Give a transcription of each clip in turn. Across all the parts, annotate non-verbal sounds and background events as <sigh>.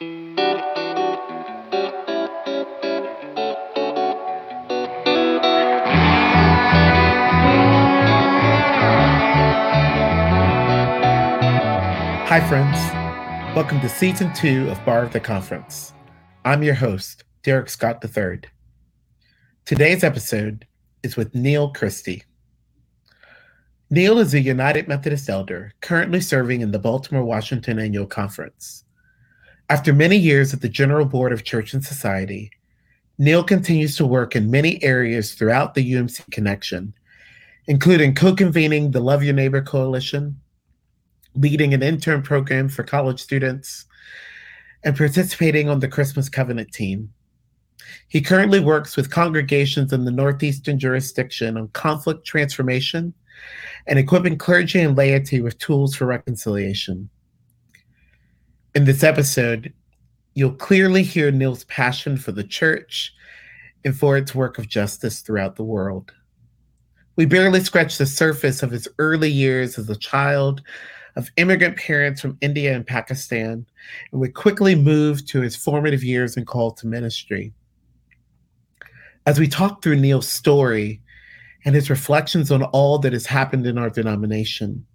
Hi, friends. Welcome to season two of Bar of the Conference. I'm your host, Derek Scott III. Today's episode is with Neal Christie. Neal is a United Methodist elder currently serving in the Baltimore Washington Annual Conference. After many years at the General Board of Church and Society, Neal continues to work in many areas throughout the UMC connection, including co convening the Love Your Neighbor Coalition, leading an intern program for college students, and participating on the Christmas Covenant team. He currently works with congregations in the Northeastern jurisdiction on conflict transformation and equipping clergy and laity with tools for reconciliation. In this episode, you'll clearly hear Neal's passion for the church and for its work of justice throughout the world. We barely scratch the surface of his early years as a child of immigrant parents from India and Pakistan, and we quickly move to his formative years and call to ministry. As we talk through Neal's story and his reflections on all that has happened in our denomination,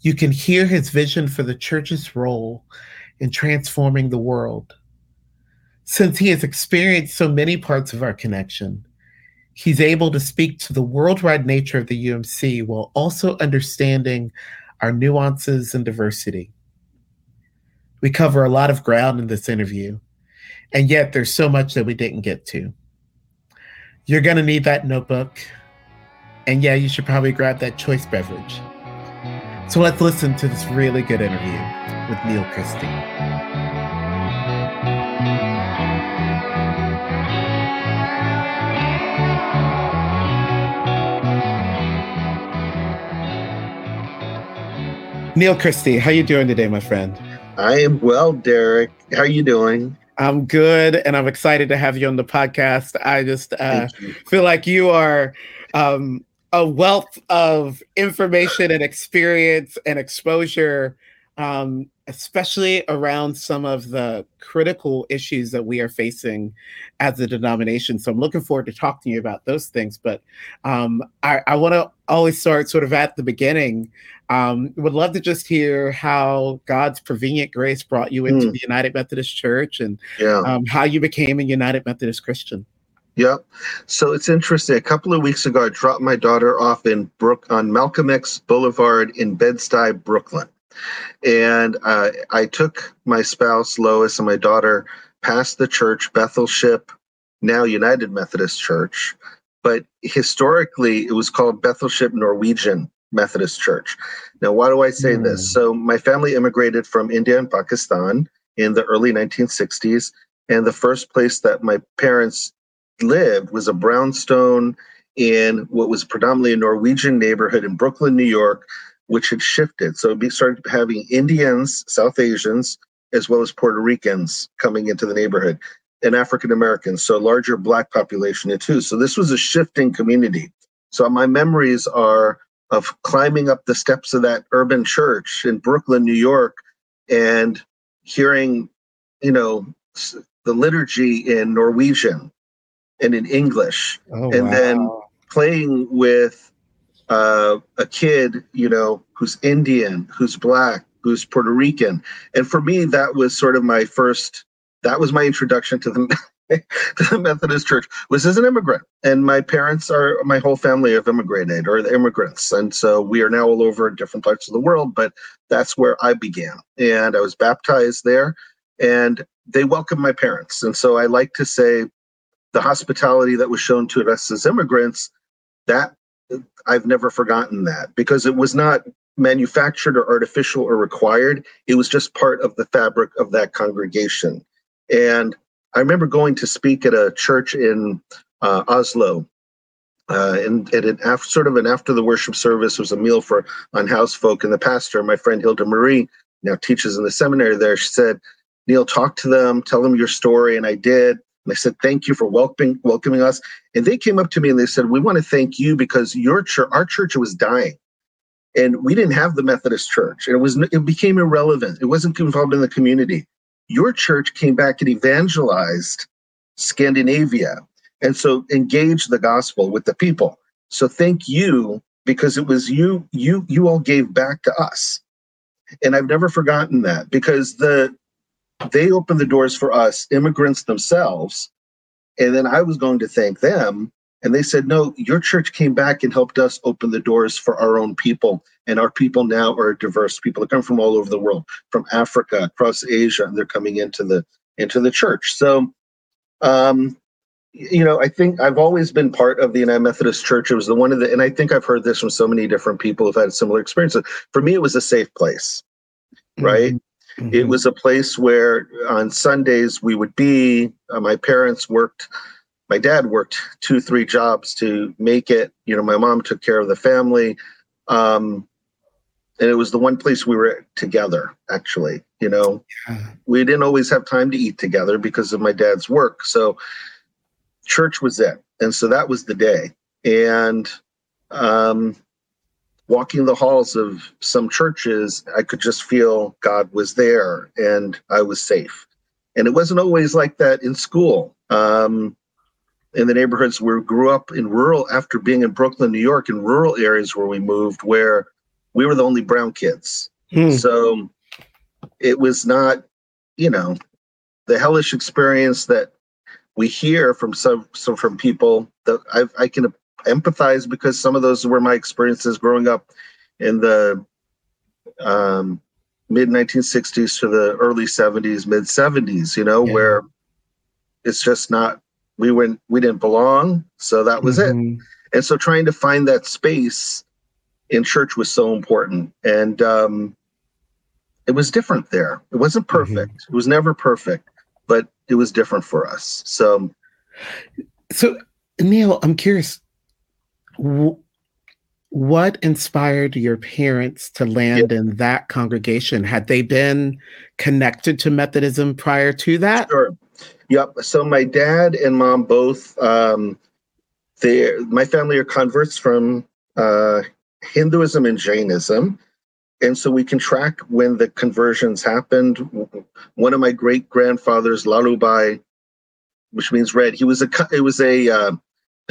you can hear his vision for the church's role in transforming the world. Since he has experienced so many parts of our connection, he's able to speak to the worldwide nature of the UMC while also understanding our nuances and diversity. We cover a lot of ground in this interview, and yet there's so much that we didn't get to. You're going to need that notebook, and yeah, you should probably grab that choice beverage. So let's listen to this really good interview with Neal Christie. Neal Christie, how you doing today, my friend? I am well, Derek. How are you doing? I'm good, and I'm excited to have you on the podcast. I just uh, feel like you are um, a wealth of information and experience and exposure um, especially around some of the critical issues that we are facing as a denomination. So I'm looking forward to talking to you about those things. But um, I, I want to always start sort of at the beginning. Um, would love to just hear how God's prevenient grace brought you into mm. the United Methodist Church and yeah. um, how you became a United Methodist Christian. Yep. So it's interesting. A couple of weeks ago, I dropped my daughter off in Brook on Malcolm X Boulevard in Bed-Stuy, Brooklyn. And uh, I took my spouse, Lois, and my daughter past the church, Bethel Ship, now United Methodist Church. But historically, it was called Bethel Ship Norwegian Methodist Church. Now, why do I say mm. this? So, my family immigrated from India and Pakistan in the early 1960s. And the first place that my parents lived was a brownstone in what was predominantly a Norwegian neighborhood in Brooklyn, New York, which had shifted. So we started having Indians, South Asians, as well as Puerto Ricans coming into the neighborhood, and African Americans, so larger black population too. So this was a shifting community. So my memories are of climbing up the steps of that urban church in Brooklyn, New York, and hearing, you know, the liturgy in Norwegian and in English, oh, and wow. then playing with uh, a kid, you know, who's Indian, who's black, who's Puerto Rican. And for me, that was sort of my first, that was my introduction to the, <laughs> to the Methodist Church, was as an immigrant. And my parents are, my whole family have immigrated or immigrants. And so we are now all over different parts of the world, but that's where I began. And I was baptized there and they welcomed my parents. And so I like to say the hospitality that was shown to us as immigrants, that I've never forgotten that because it was not manufactured or artificial or required. It was just part of the fabric of that congregation. And I remember going to speak at a church in uh, Oslo. Uh, and, and it, after, sort of an after the worship service was a meal for unhoused folk. And the pastor, my friend Hilda Marie, now teaches in the seminary there, she said, Neal, talk to them, tell them your story. And I did. And I said, thank you for welcoming, welcoming us. And they came up to me and they said, we want to thank you because your church, our church was dying. And we didn't have the Methodist church. It was, it became irrelevant. It wasn't involved in the community. your church came back and evangelized Scandinavia and so engaged the gospel with the people. So thank you because it was you you you all gave back to us. And I've never forgotten that because the they opened the doors for us immigrants themselves and then I was going to thank them and they said, no, your church came back and helped us open the doors for our own people. And our people now are diverse people that come from all over the world, from Africa, across Asia, and they're coming into the into the church. So um, you know, I think I've always been part of the United Methodist Church. It was the one of the, and I think I've heard this from so many different people who've had similar experiences. For me, it was a safe place, right? Mm-hmm. It was a place where on Sundays we would be. Uh, my parents worked my dad worked two, three jobs to make it. You know, my mom took care of the family. Um, and it was the one place we were together, actually. You know, yeah. we didn't always have time to eat together because of my dad's work. So church was it. And so that was the day. And um, walking the halls of some churches, I could just feel God was there and I was safe. And it wasn't always like that in school. Um, in the neighborhoods where we grew up in rural after being in Brooklyn, New York, in rural areas where we moved, where we were the only brown kids. Hmm. So it was not, you know, the hellish experience that we hear from some, some from people that I, I can empathize because some of those were my experiences growing up in the um, mid 1960s to the early 70s, mid 70s. You know, yeah. where it's just not we went we didn't belong so that was mm-hmm. it and so trying to find that space in church was so important and um it was different there it wasn't mm-hmm. perfect mm-hmm. it was never perfect but it was different for us so so neal i'm curious w- what inspired your parents to land in that congregation? Had they been connected to methodism prior to that? Sure. Yep. So my dad and mom both, um, they my family are converts from uh, Hinduism and Jainism, and so we can track when the conversions happened. One of my great grandfathers, Lalubai, which means red, he was a it was a uh,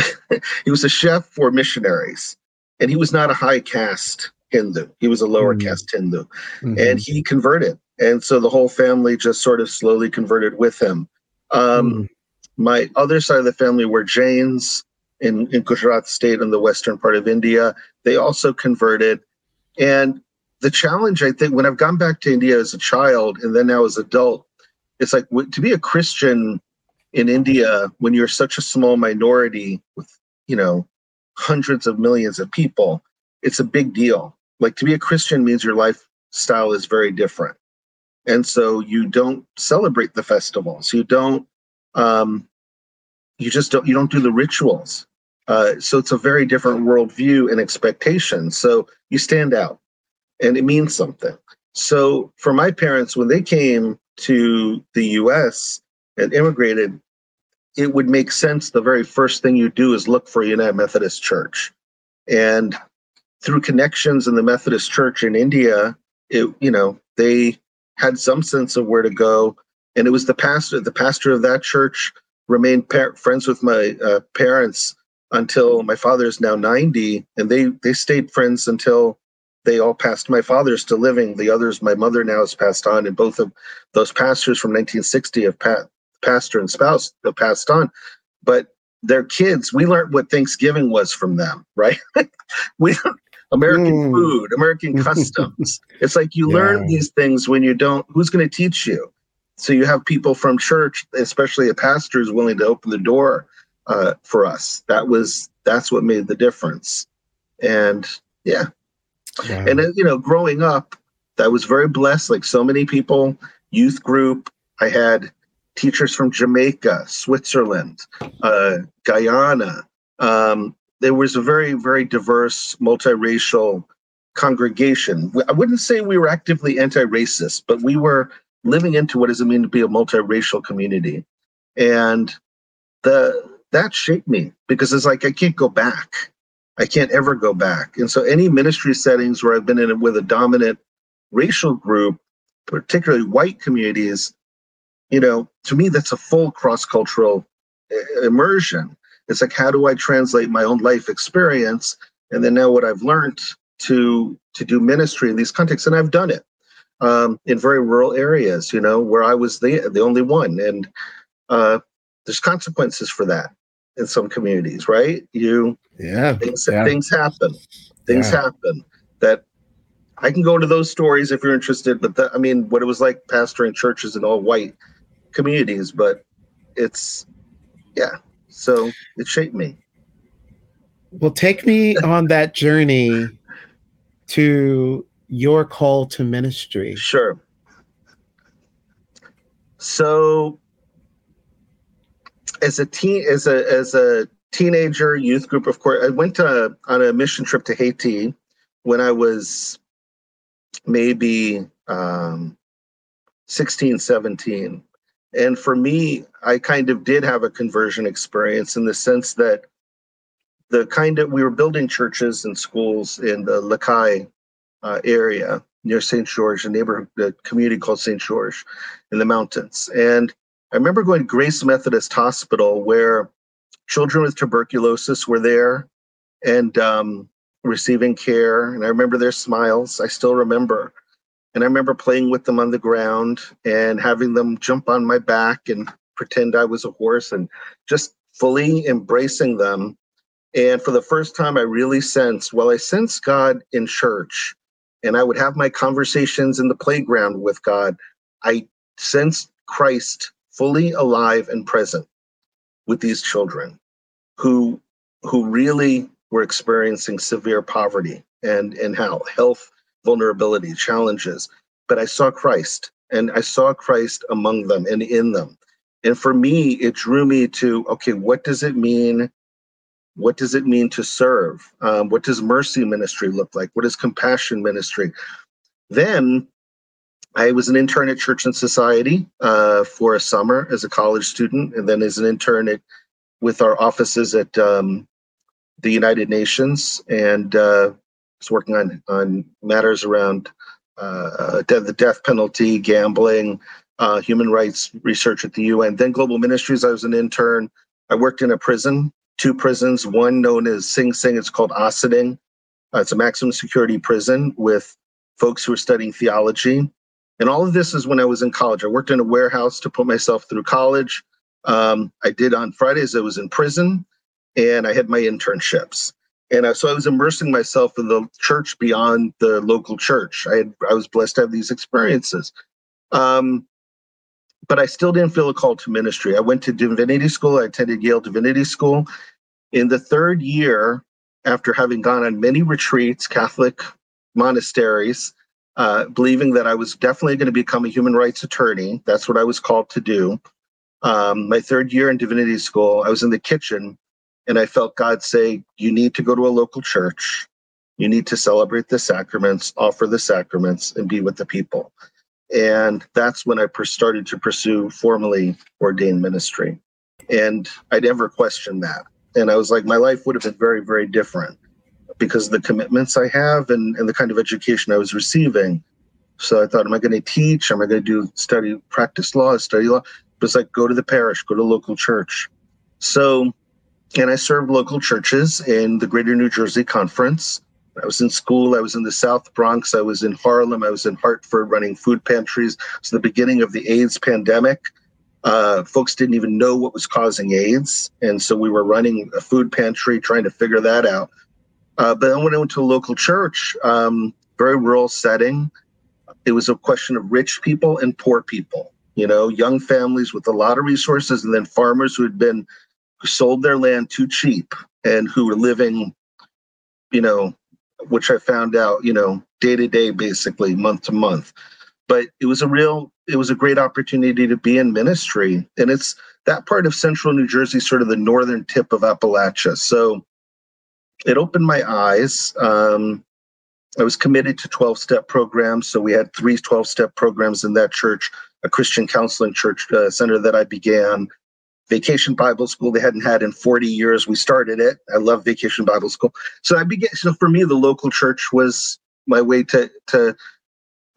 <laughs> he was a chef for missionaries, and he was not a high caste Hindu. He was a lower mm-hmm. caste Hindu, mm-hmm. and he converted, and so the whole family just sort of slowly converted with him. Um, mm. My other side of the family were Jains in, in Gujarat state in the western part of India. They also converted. And the challenge, I think, when I've gone back to India as a child and then now as an adult, it's like to be a Christian in India when you're such a small minority with, you know, hundreds of millions of people, it's a big deal. Like to be a Christian means your lifestyle is very different. And so you don't celebrate the festivals. You don't um, you just don't you don't do the rituals. Uh, so it's a very different worldview and expectation. So you stand out and it means something. So for my parents when they came to the us and immigrated it would make sense the very first thing you do is look for a united methodist church. And through connections in the methodist church in india it you know they had some sense of where to go. And it was the pastor, the pastor of that church remained par- friends with my uh, parents until my father is now 90 and they they stayed friends until they all passed my father's to living. The others my mother now has passed on. And both of those pastors from 1960 have pa- pastor and spouse have passed on but their kids we learned what thanksgiving was from them right <laughs> we American mm. food, American <laughs> customs. it's like you yeah. learn these things when you don't, who's going to teach you? So you have people from church, especially a pastor, is willing to open the door uh, for us. That was that's what made the difference. And yeah, yeah. and then, you know, growing up, I was very blessed. Like so many people, youth group. I had teachers from Jamaica, Switzerland, uh, Guyana, um, there was a very, very diverse, multiracial congregation. I wouldn't say we were actively anti racist, but we were living into what does it mean to be a multiracial community. And the that shaped me because it's like I can't go back. I can't ever go back. And so any ministry settings where I've been in with a dominant racial group, particularly white communities, you know, to me, that's a full cross cultural uh, immersion. It's like, how do I translate my own life experience and then now what I've learned to to do ministry in these contexts? And I've done it um, in very rural areas, you know, where I was the the only one, and uh, there's consequences for that in some communities, right? You, yeah, things, yeah. things happen, things yeah. happen that I can go to those stories if you're interested. But the, I mean, what it was like pastoring churches in all white communities, but it's yeah. So it shaped me. Well, take me <laughs> on that journey to your call to ministry. Sure. So as a teen as a as a teenager youth group of course I went to, on a mission trip to Haiti when I was maybe um 16 17 and for me I kind of did have a conversion experience in the sense that the kind of we were building churches and schools in the Lakai uh, area near St. George, a neighborhood a community called St. George in the mountains. And I remember going to Grace Methodist Hospital where children with tuberculosis were there and um, receiving care. And I remember their smiles. I still remember. And I remember playing with them on the ground and having them jump on my back and pretend I was a horse and just fully embracing them. And for the first time, I really sensed, well, I sensed God in church and I would have my conversations in the playground with God, I sensed Christ fully alive and present with these children who who really were experiencing severe poverty and and how health vulnerability challenges but i saw christ and i saw christ among them and in them and for me it drew me to okay what does it mean what does it mean to serve? Um, what does mercy ministry look like? What is compassion ministry? Then I was an intern at Church and Society uh, for a summer as a college student, and then as an intern at, with our offices at um, the United Nations, and uh, working on on matters around uh, the death penalty, gambling, uh, human rights research at the UN. Then Global Ministries, I was an intern. I worked in a prison two prisons, one known as Sing Sing, it's called Ossining. Uh, it's a maximum security prison with folks who are studying theology. And all of this is when I was in college. I worked in a warehouse to put myself through college. Um, I did on Fridays, I was in prison and I had my internships. And uh, so I was immersing myself in the church beyond the local church. I had I was blessed to have these experiences. Um, but I still didn't feel a call to ministry. I went to divinity school. I attended Yale Divinity School. In the third year, after having gone on many retreats, Catholic monasteries, uh, believing that I was definitely going to become a human rights attorney, that's what I was called to do. Um, my third year in divinity school, I was in the kitchen and I felt God say, You need to go to a local church. You need to celebrate the sacraments, offer the sacraments, and be with the people. And that's when I started to pursue formally ordained ministry. And I'd never questioned that. And I was like, my life would have been very, very different because the commitments I have and, and the kind of education I was receiving. So I thought, am I going to teach? Am I going to do study, practice law, study law? But it's like, go to the parish, go to local church. So, and I served local churches in the Greater New Jersey Conference. I was in school. I was in the South Bronx. I was in Harlem. I was in Hartford running food pantries. It's the beginning of the AIDS pandemic. Uh, folks didn't even know what was causing AIDS. And so we were running a food pantry trying to figure that out. Uh, but then when I went to a local church, um, very rural setting, it was a question of rich people and poor people, you know, young families with a lot of resources, and then farmers who had been who sold their land too cheap and who were living, you know, which I found out, you know, day to day, basically month to month. But it was a real, it was a great opportunity to be in ministry. And it's that part of central New Jersey, sort of the northern tip of Appalachia. So it opened my eyes. Um, I was committed to 12 step programs. So we had three 12 step programs in that church, a Christian counseling church uh, center that I began, Vacation Bible School they hadn't had in 40 years. We started it. I love Vacation Bible School. So I began. So for me, the local church was my way to to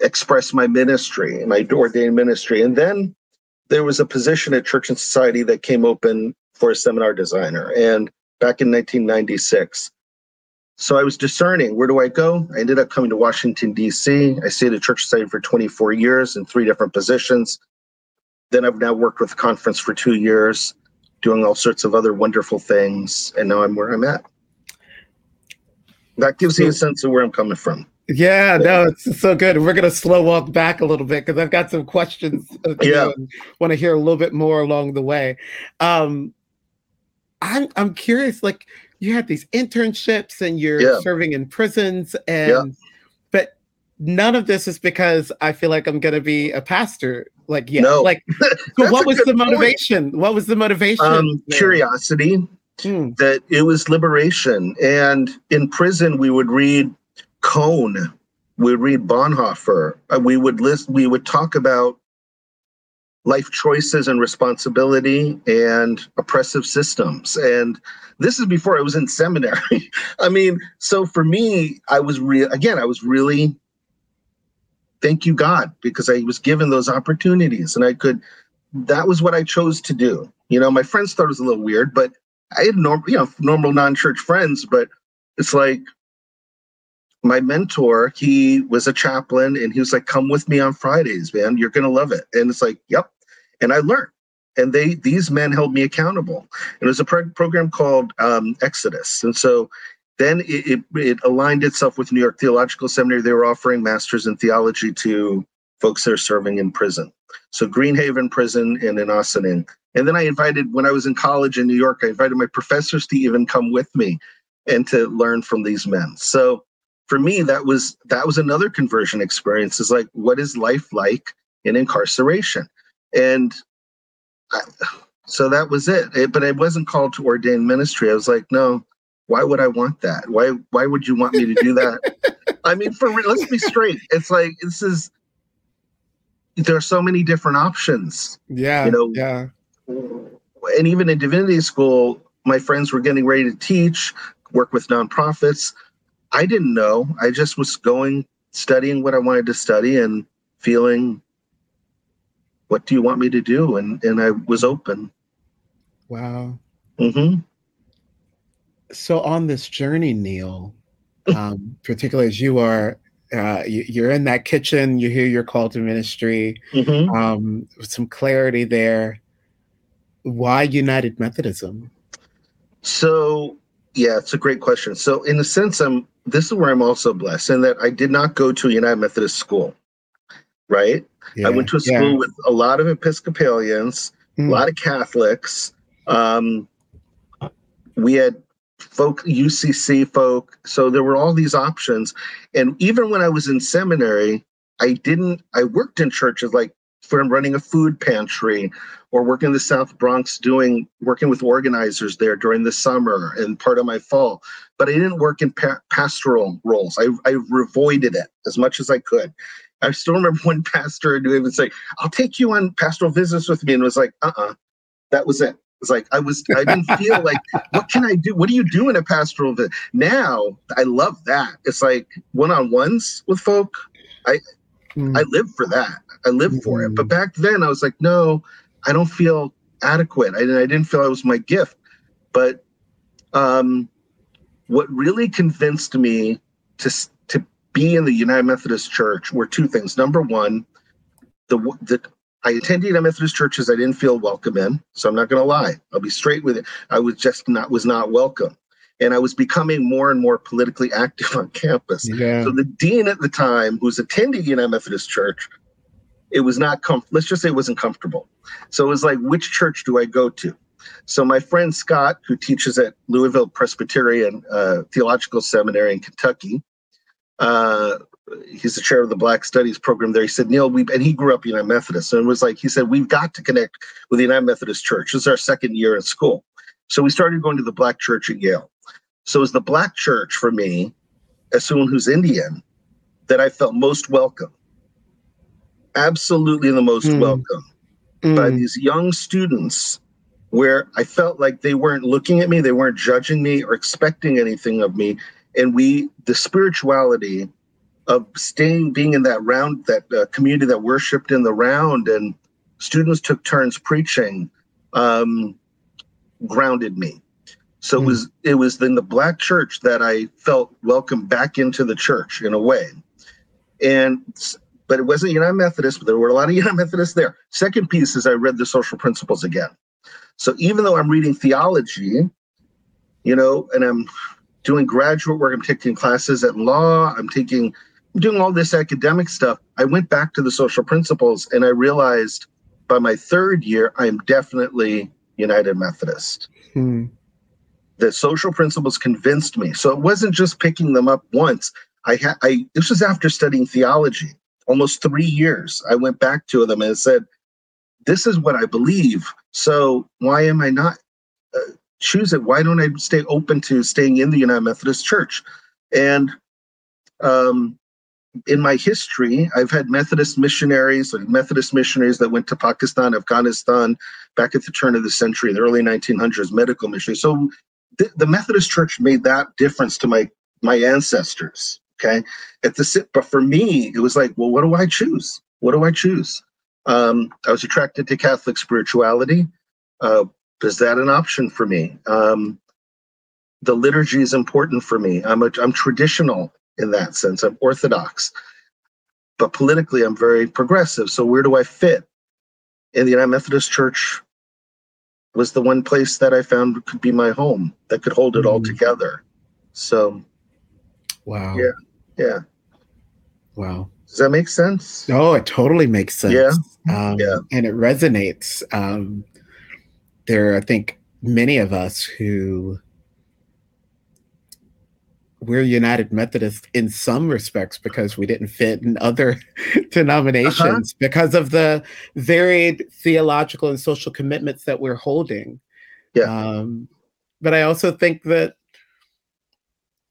express my ministry, my ordained ministry. And then there was a position at Church and Society that came open for a seminar designer, and back in 1996. So I was discerning where do I go? I ended up coming to Washington, D.C. I stayed at Church and Society for 24 years in three different positions. Then I've now worked with the conference for two years, doing all sorts of other wonderful things. And now I'm where I'm at. That gives you a sense of where I'm coming from. Yeah, no, it's so good. We're going to slow walk back a little bit because I've got some questions. Yeah. Want to hear a little bit more along the way. Um, I'm, I'm curious, like, you had these internships and you're Yeah. serving in prisons and Yeah. but none of this is because I feel like I'm gonna be a pastor. Like yeah, No. like <laughs> so what was the point. motivation? What was the motivation? Um, curiosity, Hmm. that it was liberation. And in prison, we would read Cone, we would read Bonhoeffer, uh, we would list, we would talk about life choices and responsibility and oppressive systems. And this is before I was in seminary. <laughs> I mean, so for me, I was real again, I was really thank you God because I was given those opportunities and I could that was what I chose to do. You know, my friends thought it was a little weird, but I had normal, you know, normal non-church friends, but it's like my mentor, he was a chaplain and he was like, come with me on Fridays, man. You're gonna love it. And it's like, yep. And I learned. And they these men held me accountable. And it was a pro- program called um, Exodus. And so then it, it, it aligned itself with New York Theological Seminary. They were offering masters in theology to folks that are serving in prison. So Greenhaven Prison and in Ossining. And then I invited, when I was in college in New York, I invited my professors to even come with me and to learn from these men. So for me, that was that was another conversion experience. Is like, what is life like in incarceration? And I, so that was it. it. But I wasn't called to ordain ministry. I was like, no, why would I want that? Why why would you want me to do that? <laughs> I mean, for let's be straight. It's like this is there are so many different options Yeah, you know, yeah. and even in divinity school, my friends were getting ready to teach, work with nonprofits. I didn't know. I just was going, studying what I wanted to study and feeling, what do you want me to do? And and I was open. Wow. hmm So on this journey, Neal, <laughs> um, particularly as you are, uh, you, you're in that kitchen, you hear your call to ministry, hmm um, with some clarity there. Why United Methodism? So yeah, it's a great question. So in a sense, I'm this is where I'm also blessed in that I did not go to a United Methodist school, right? Yeah, I went to a yeah. school with a lot of Episcopalians, Mm. a lot of Catholics. Um, we had folk, UCC folk. So there were all these options. And even when I was in seminary, I didn't, I worked in churches like from running a food pantry or working in the South Bronx doing, working with organizers there during the summer and part of my fall. But I didn't work in pa- pastoral roles. I, I avoided it as much as I could. I still remember <laughs> one pastor who would say, I'll take you on pastoral visits with me. And was like, uh uh that was it. It's like I was I didn't feel like what can I do? What do you do in a pastoral visit? Now I love that. It's like one-on-ones with folk. Mm. I live for that. I live for it. But back then I was like, no, I don't feel adequate. I didn't I didn't feel it was my gift. But um what really convinced me to to be in the United Methodist Church were two things. Number one, the the I attended a Methodist churches I didn't feel welcome in, so I'm not going to lie. I'll be straight with it. I was just not was not welcome, and I was becoming more and more politically <laughs> active on campus. yeah. So the dean at the time, who was attending United Methodist Church, it was not com- let's just say it wasn't comfortable. So it was like, which church do I go to? So my friend Scott, who teaches at Louisville Presbyterian uh, Theological Seminary in Kentucky, uh, he's the chair of the Black Studies program there. He said, Neal, we and he grew up United Methodist, and it was like he said, we've got to connect with the United Methodist Church. This is our second year in school, so we started going to the Black Church at Yale. So it was the Black Church for me, as someone who's Indian, that I felt most welcome. Absolutely the most Hmm. welcome by Mm. these young students where I felt like they weren't looking at me, they weren't judging me or expecting anything of me. And we, the spirituality of staying, being in that round, that uh, community that worshiped in the round and students took turns preaching um, grounded me. So mm. it was it was in the black church that I felt welcome back into the church in a way, and but it wasn't United Methodist, but there were a lot of <laughs> United Methodists there. Second piece is I read the social principles again. So even though I'm reading theology, you know, and I'm doing graduate work, I'm taking classes at law, I'm taking doing all this academic stuff. I went back to the social principles and I realized by my third year, I am definitely United Methodist. Hmm. The social principles convinced me. So it wasn't just picking them up once. I had I this was after studying theology, almost three years. I went back to them and said, "This is what I believe. So why am I not uh, choose it? Why don't I stay open to staying in the United Methodist Church?" And um, in my history, I've had Methodist missionaries, like Methodist missionaries that went to Pakistan, Afghanistan, back at the turn of the century, the early 1900s, medical missionaries. So the, the Methodist Church made that difference to my my ancestors. Okay, at the but for me, it was like, well, what do I choose? What do I choose? Um, I was attracted to Catholic spirituality. Uh, is that an option for me? Um, the liturgy is important for me. I'm a, I'm traditional in that sense. I'm orthodox, but politically, I'm very progressive. So where do I fit? In the United Methodist Church was the one place that I found could be my home that could hold it mm. all together. So, wow. Yeah. Yeah. Wow. Does that make sense? Oh, it totally makes sense. Yeah. Um, yeah. And it resonates. Um, there, I think many of us who we're United Methodist in some respects because we didn't fit in other <laughs> denominations uh-huh. because of the varied theological and social commitments that we're holding. Yeah. Um, but I also think that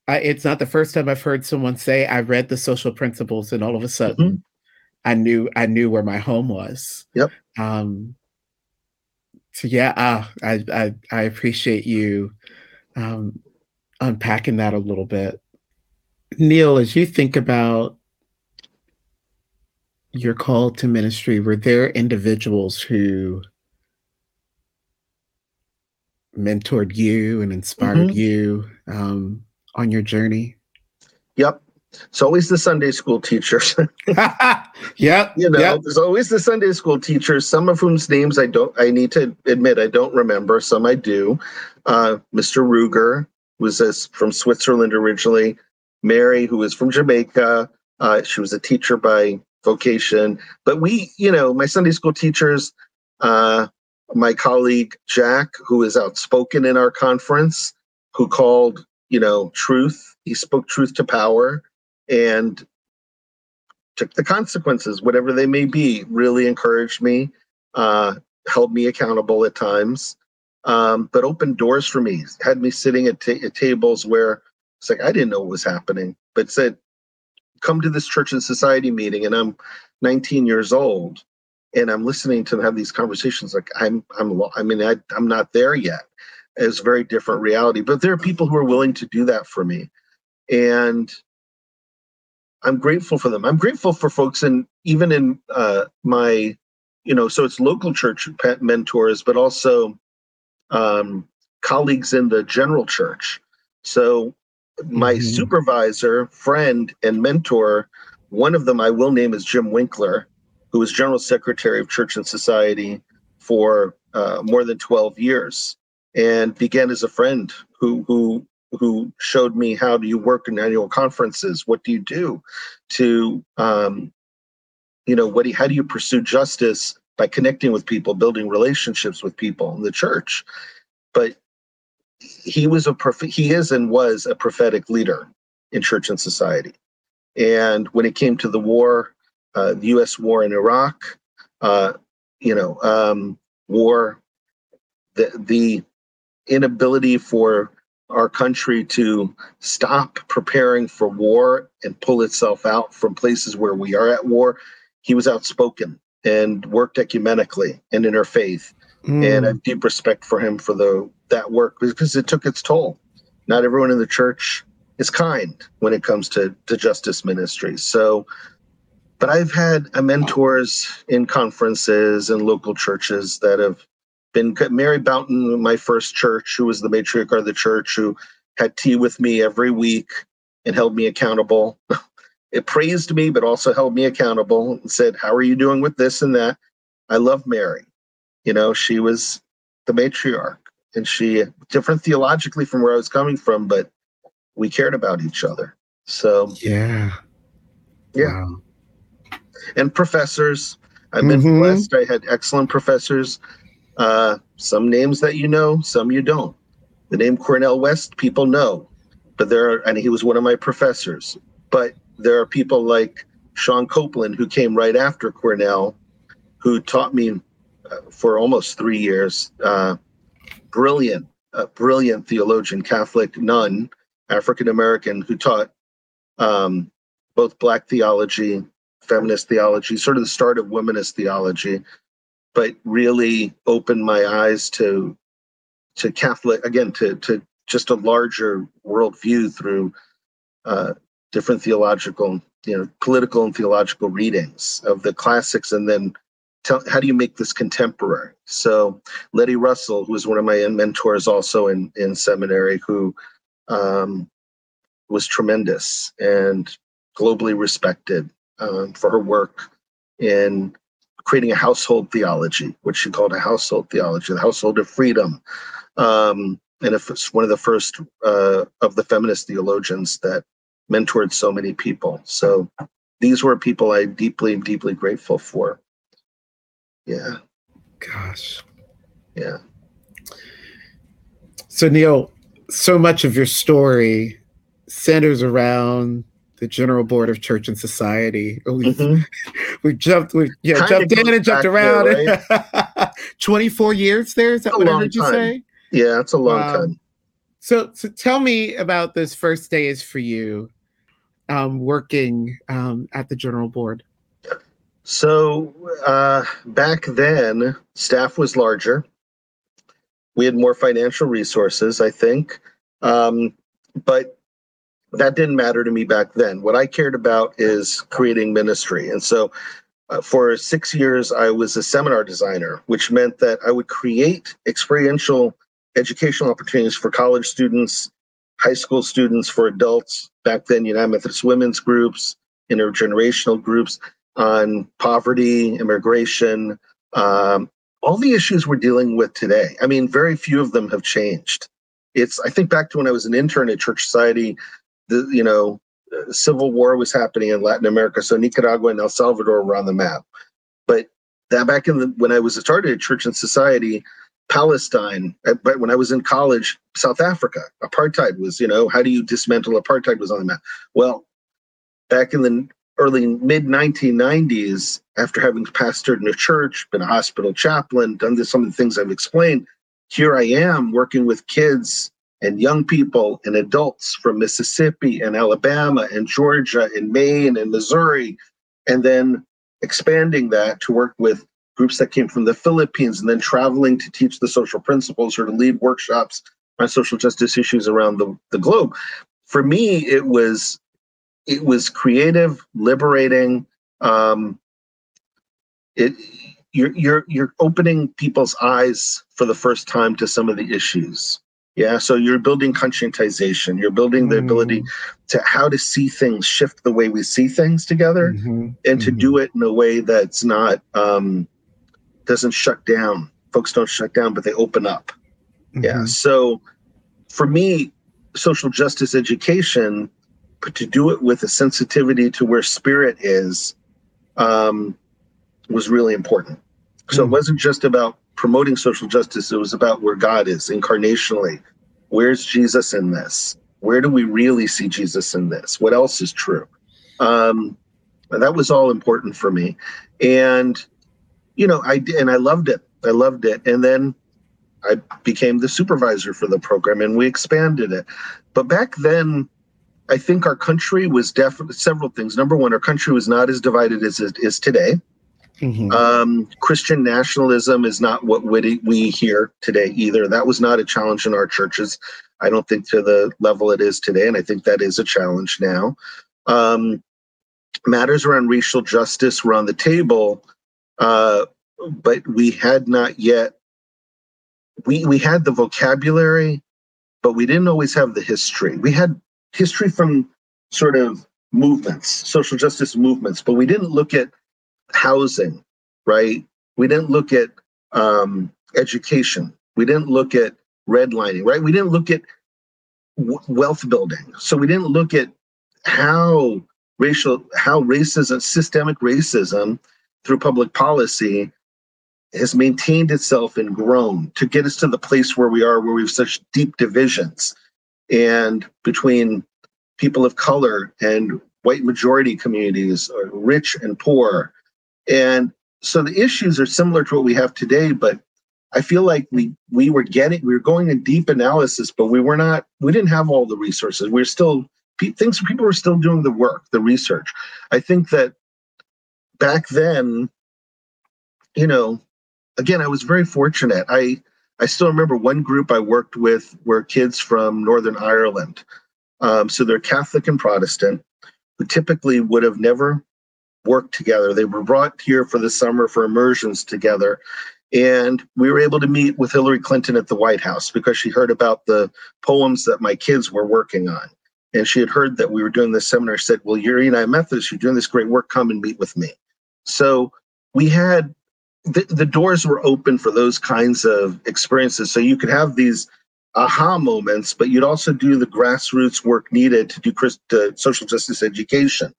I, it's not the first time I've heard someone say I read the social principles and all of a sudden mm-hmm. I knew I knew where my home was. Yep. Um, so yeah, uh, I, I I appreciate you um, unpacking that a little bit. Neal, as you think about your call to ministry, were there individuals who mentored you and inspired mm-hmm. you um, on your journey? Yep. It's always the Sunday school teachers. <laughs> yep. You know, yep. there's always the Sunday school teachers, some of whom's names I don't, I need to admit I don't remember, some I do. Uh, Mr. Ruger, was this from Switzerland originally. Mary, who was from Jamaica, uh, she was a teacher by vocation. But we, you know, my Sunday school teachers, uh, my colleague Jack, who is outspoken in our conference, who called, you know, truth. He spoke truth to power and took the consequences, whatever they may be, really encouraged me, uh, held me accountable at times um, but opened doors for me. Had me sitting at, at tables where it's like I didn't know what was happening, but said, "Come to this church and society meeting," and I'm 19 years old, and I'm listening to them have these conversations. Like I'm, I'm, I mean, I, I'm not there yet. It's a very different reality, but there are people who are willing to do that for me, and I'm grateful for them. I'm grateful for folks, and even in uh, my, you know, so it's local church mentors, but also um, colleagues in the general church. So my mm-hmm. supervisor, friend, and mentor, one of them I will name is Jim Winkler, who was general secretary of Church and Society for uh, more than 12 years and began as a friend who who who showed me how do you work in annual conferences what do you do to um, you know what do you, how do you pursue justice by connecting with people, building relationships with people in the church. But he was a he is and was a prophetic leader in church and society. And when it came to the war, uh, the U.S. war in Iraq, uh, you know, um, war, the the inability for our country to stop preparing for war and pull itself out from places where we are at war. He was outspoken and worked ecumenically and in interfaith. Mm. And I have deep respect for him for the that work because it took its toll. Not everyone in the church is kind when it comes to, to justice ministries. So but I've had uh, mentors in conferences and local churches that have been Mary Boughton, my first church, who was the matriarch of the church, who had tea with me every week and held me accountable. <laughs> it praised me, but also held me accountable and said, How are you doing with this and that? I love Mary. You know, she was the matriarch and she different theologically from where I was coming from, but we cared about each other. So yeah. Yeah. Wow. And professors. I've been mm-hmm. blessed. I had excellent professors. Uh, some names that you know, some you don't. The name Cornel West, people know, but there are, and he was one of my professors. But there are people like Shawn Copeland, who came right after Cornel, who taught me uh, for almost three years. Uh, brilliant, uh, brilliant theologian, Catholic nun, African American, who taught um, both Black theology, feminist theology, sort of the start of womanist theology, but really opened my eyes to to Catholic again to to just a larger worldview through uh, different theological, you know, political and theological readings of the classics, and then tell, how do you make this contemporary? So Letty Russell, who was one of my mentors also in in seminary, who um, was tremendous and globally respected um, for her work in creating a household theology, which she called a household theology, the household of freedom. Um, and if it's one of the first uh, of the feminist theologians that mentored so many people. So these were people I deeply, deeply grateful for. Yeah. Gosh. Yeah. So Neal, so much of your story centers around the General Board of Church and Society. We mm-hmm. <laughs> we jumped we yeah jumped in and jumped around. There, right? <laughs> Twenty four years there is that what I heard you say? Yeah, it's a long um, time. So so tell me about those first days for you, um, working um, at the General Board. So uh, back then, staff was larger. We had more financial resources, I think, um, but that didn't matter to me back then. What I cared about is creating ministry. And so uh, for six years, I was a seminar designer, which meant that I would create experiential educational opportunities for college students, high school students, for adults. Back then, United Methodist women's groups, intergenerational groups on poverty, immigration, um, all the issues we're dealing with today. I mean, very few of them have changed. It's, I think back to when I was an intern at Church Society the you know civil war was happening in Latin America, so Nicaragua and El Salvador were on the map. But that back in the when I was started at Church and Society, Palestine. Uh, but when I was in college, South Africa, apartheid was you know how do you dismantle apartheid was on the map. Well, back in the early mid 1990s, after having pastored in a church, been a hospital chaplain, done this, some of the things I've explained, here I am working with kids and young people and adults from Mississippi and Alabama and Georgia and Maine and Missouri, and then expanding that to work with groups that came from the Philippines and then traveling to teach the social principles or to lead workshops on social justice issues around the, the globe. For me, it was it was creative, liberating. Um, it you're you're you're opening people's eyes for the first time to some of the issues yeah, so you're building conscientization. You're building the mm. ability to how to see things, shift the way we see things together, mm-hmm. and to mm-hmm. do it in a way that's not um, doesn't shut down. Folks don't shut down, but they open up. Mm-hmm. Yeah. So for me, social justice education, but to do it with a sensitivity to where spirit is, um, was really important. So mm. it wasn't just about promoting social justice, it was about where God is incarnationally. Where's Jesus in this? Where do we really see Jesus in this? What else is true? Um, that was all important for me, and you know, I did, and I loved it. I loved it, and then I became the supervisor for the program, and we expanded it. But back then, I think our country was definitely several things. Number one, our country was not as divided as it is today. Mm-hmm. Um, Christian nationalism is not what we hear today either. That was not a challenge in our churches. I don't think to the level it is today, and I think that is a challenge now. Um, matters around racial justice were on the table, uh, but we had not yet. We we had the vocabulary, but we didn't always have the history. We had history from sort of movements, social justice movements, but we didn't look at housing, right? We didn't look at um, education. We didn't look at redlining, right? We didn't look at w- wealth building. So we didn't look at how racial, how racism, systemic racism through public policy has maintained itself and grown to get us to the place where we are, where we have such deep divisions and between people of color and white majority communities, uh, rich and poor. And so the issues are similar to what we have today, but I feel like we we were getting we were going in deep analysis, but we were not we didn't have all the resources. We are still things people were still doing the work, the research. I think that back then, you know, again, I was very fortunate. I I still remember one group I worked with were kids from Northern Ireland. Um, so they're Catholic and Protestant, who typically would have never worked together. They were brought here for the summer for immersions together. And we were able to meet with Hillary Clinton at the White House because she heard about the poems that my kids were working on. And she had heard that we were doing this seminar, said, Well, you're United Methodist, you're doing this great work, come and meet with me. So we had the, the doors were open for those kinds of experiences. So you could have these aha moments, but you'd also do the grassroots work needed to do Christ, social justice education.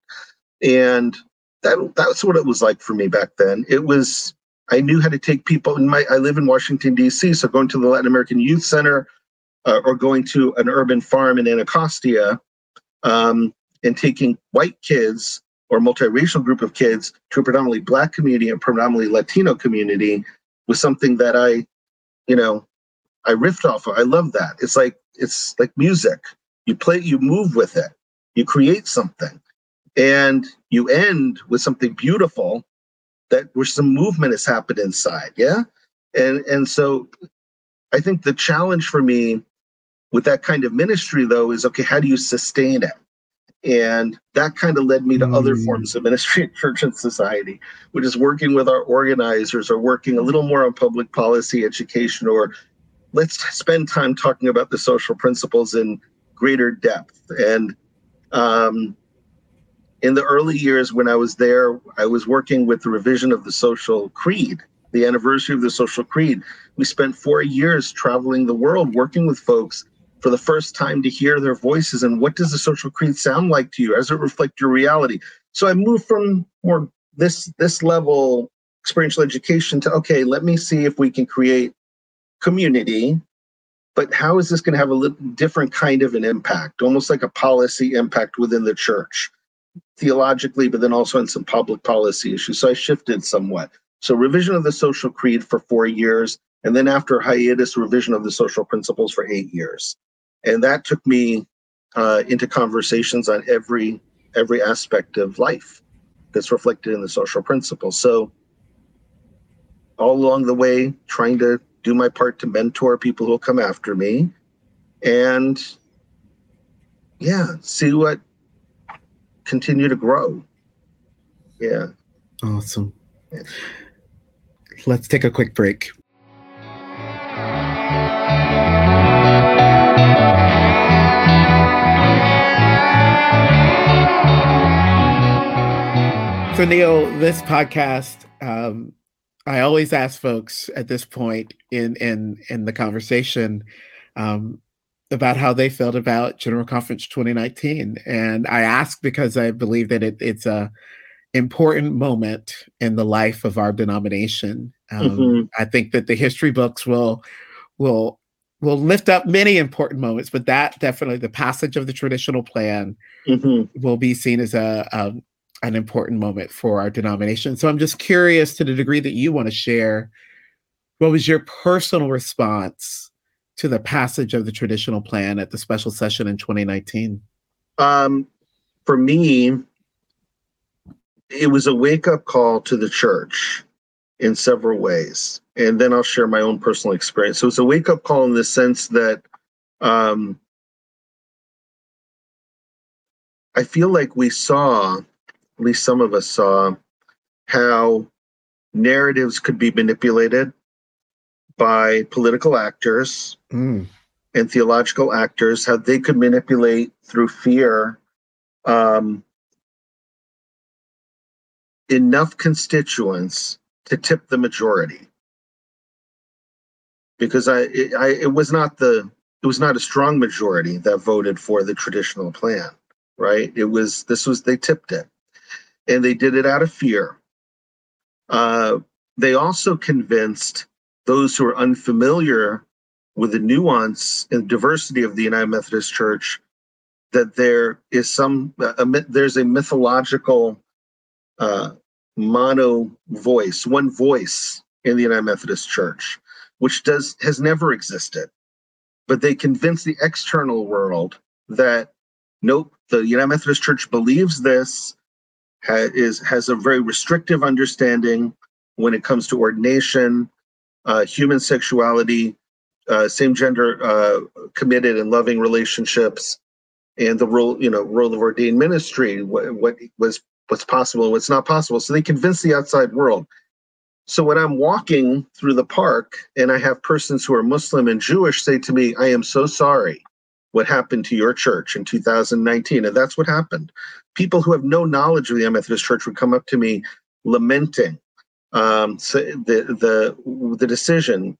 And that that's what it was like for me back then. It was I knew how to take people in my I live in Washington D.C., so going to the Latin American Youth Center uh, or going to an urban farm in Anacostia um, and taking white kids or multiracial group of kids to a predominantly black community and predominantly Latino community was something that I, you know, I riffed off of. I love that. It's like it's like music. You play, you move with it, you create something and you end with something beautiful that where some movement has happened inside yeah and and so i think the challenge for me with that kind of ministry though is okay how do you sustain it and that kind of led me to mm. other forms of ministry in church and society which is working with our organizers or working a little more on public policy education or let's spend time talking about the social principles in greater depth and um, in the early years when I was there, I was working with the revision of the social creed, the anniversary of the social creed. We spent four years traveling the world working with folks for the first time to hear their voices and what does the social creed sound like to you? Does it reflect your reality? So I moved from more this this level experiential education to okay, let me see if we can create community but how is this going to have a different kind of an impact almost like a policy impact within the church theologically, but then also in some public policy issues. So I shifted somewhat. So revision of the social creed for four years, and then after hiatus, revision of the social principles for eight years, and that took me uh, into conversations on every every aspect of life that's reflected in the social principles. So all along the way, trying to do my part to mentor people who'll come after me, and yeah, see what continue to grow. Yeah. Awesome. Yeah. Let's take a quick break. So, Neal, this podcast, um, I always ask folks at this point in in in the conversation, um, about how they felt about General Conference 2019. And I ask because I believe that it, it's a important moment in the life of our denomination. Um, mm-hmm. I think that the history books will will will lift up many important moments, but that definitely the passage of the traditional plan mm-hmm. will be seen as a, a an important moment for our denomination. So I'm just curious to the degree that you want to share. What was your personal response to the passage of the traditional plan at the special session in 2019? Um, for me, it was a wake up call to the church in several ways. And then I'll share my own personal experience. So it's a wake up call in the sense that um, I feel like we saw at least some of us saw, how narratives could be manipulated by political actors Mm. and theological actors, how they could manipulate through fear um, enough constituents to tip the majority. Because I, it, I, it was not the, it was not a strong majority that voted for the traditional plan, right? It was this was they tipped it, and they did it out of fear. Uh, they also convinced those who are unfamiliar with the nuance and diversity of the United Methodist Church that there is some a, myth- there's a mythological uh, mono voice, one voice in the United Methodist Church, which does has never existed. But they convince the external world that nope, the United Methodist Church believes this, ha- is has a very restrictive understanding when it comes to ordination, uh, human sexuality, uh, same gender uh, committed and loving relationships, and the role you know role of ordained ministry, what, what was what's possible what's not possible. So they convince the outside world. So when I'm walking through the park and I have persons who are Muslim and Jewish say to me, I am so sorry what happened to your church in 2019. And that's what happened. People who have no knowledge of the Methodist Church would come up to me lamenting um, the, the, the decision.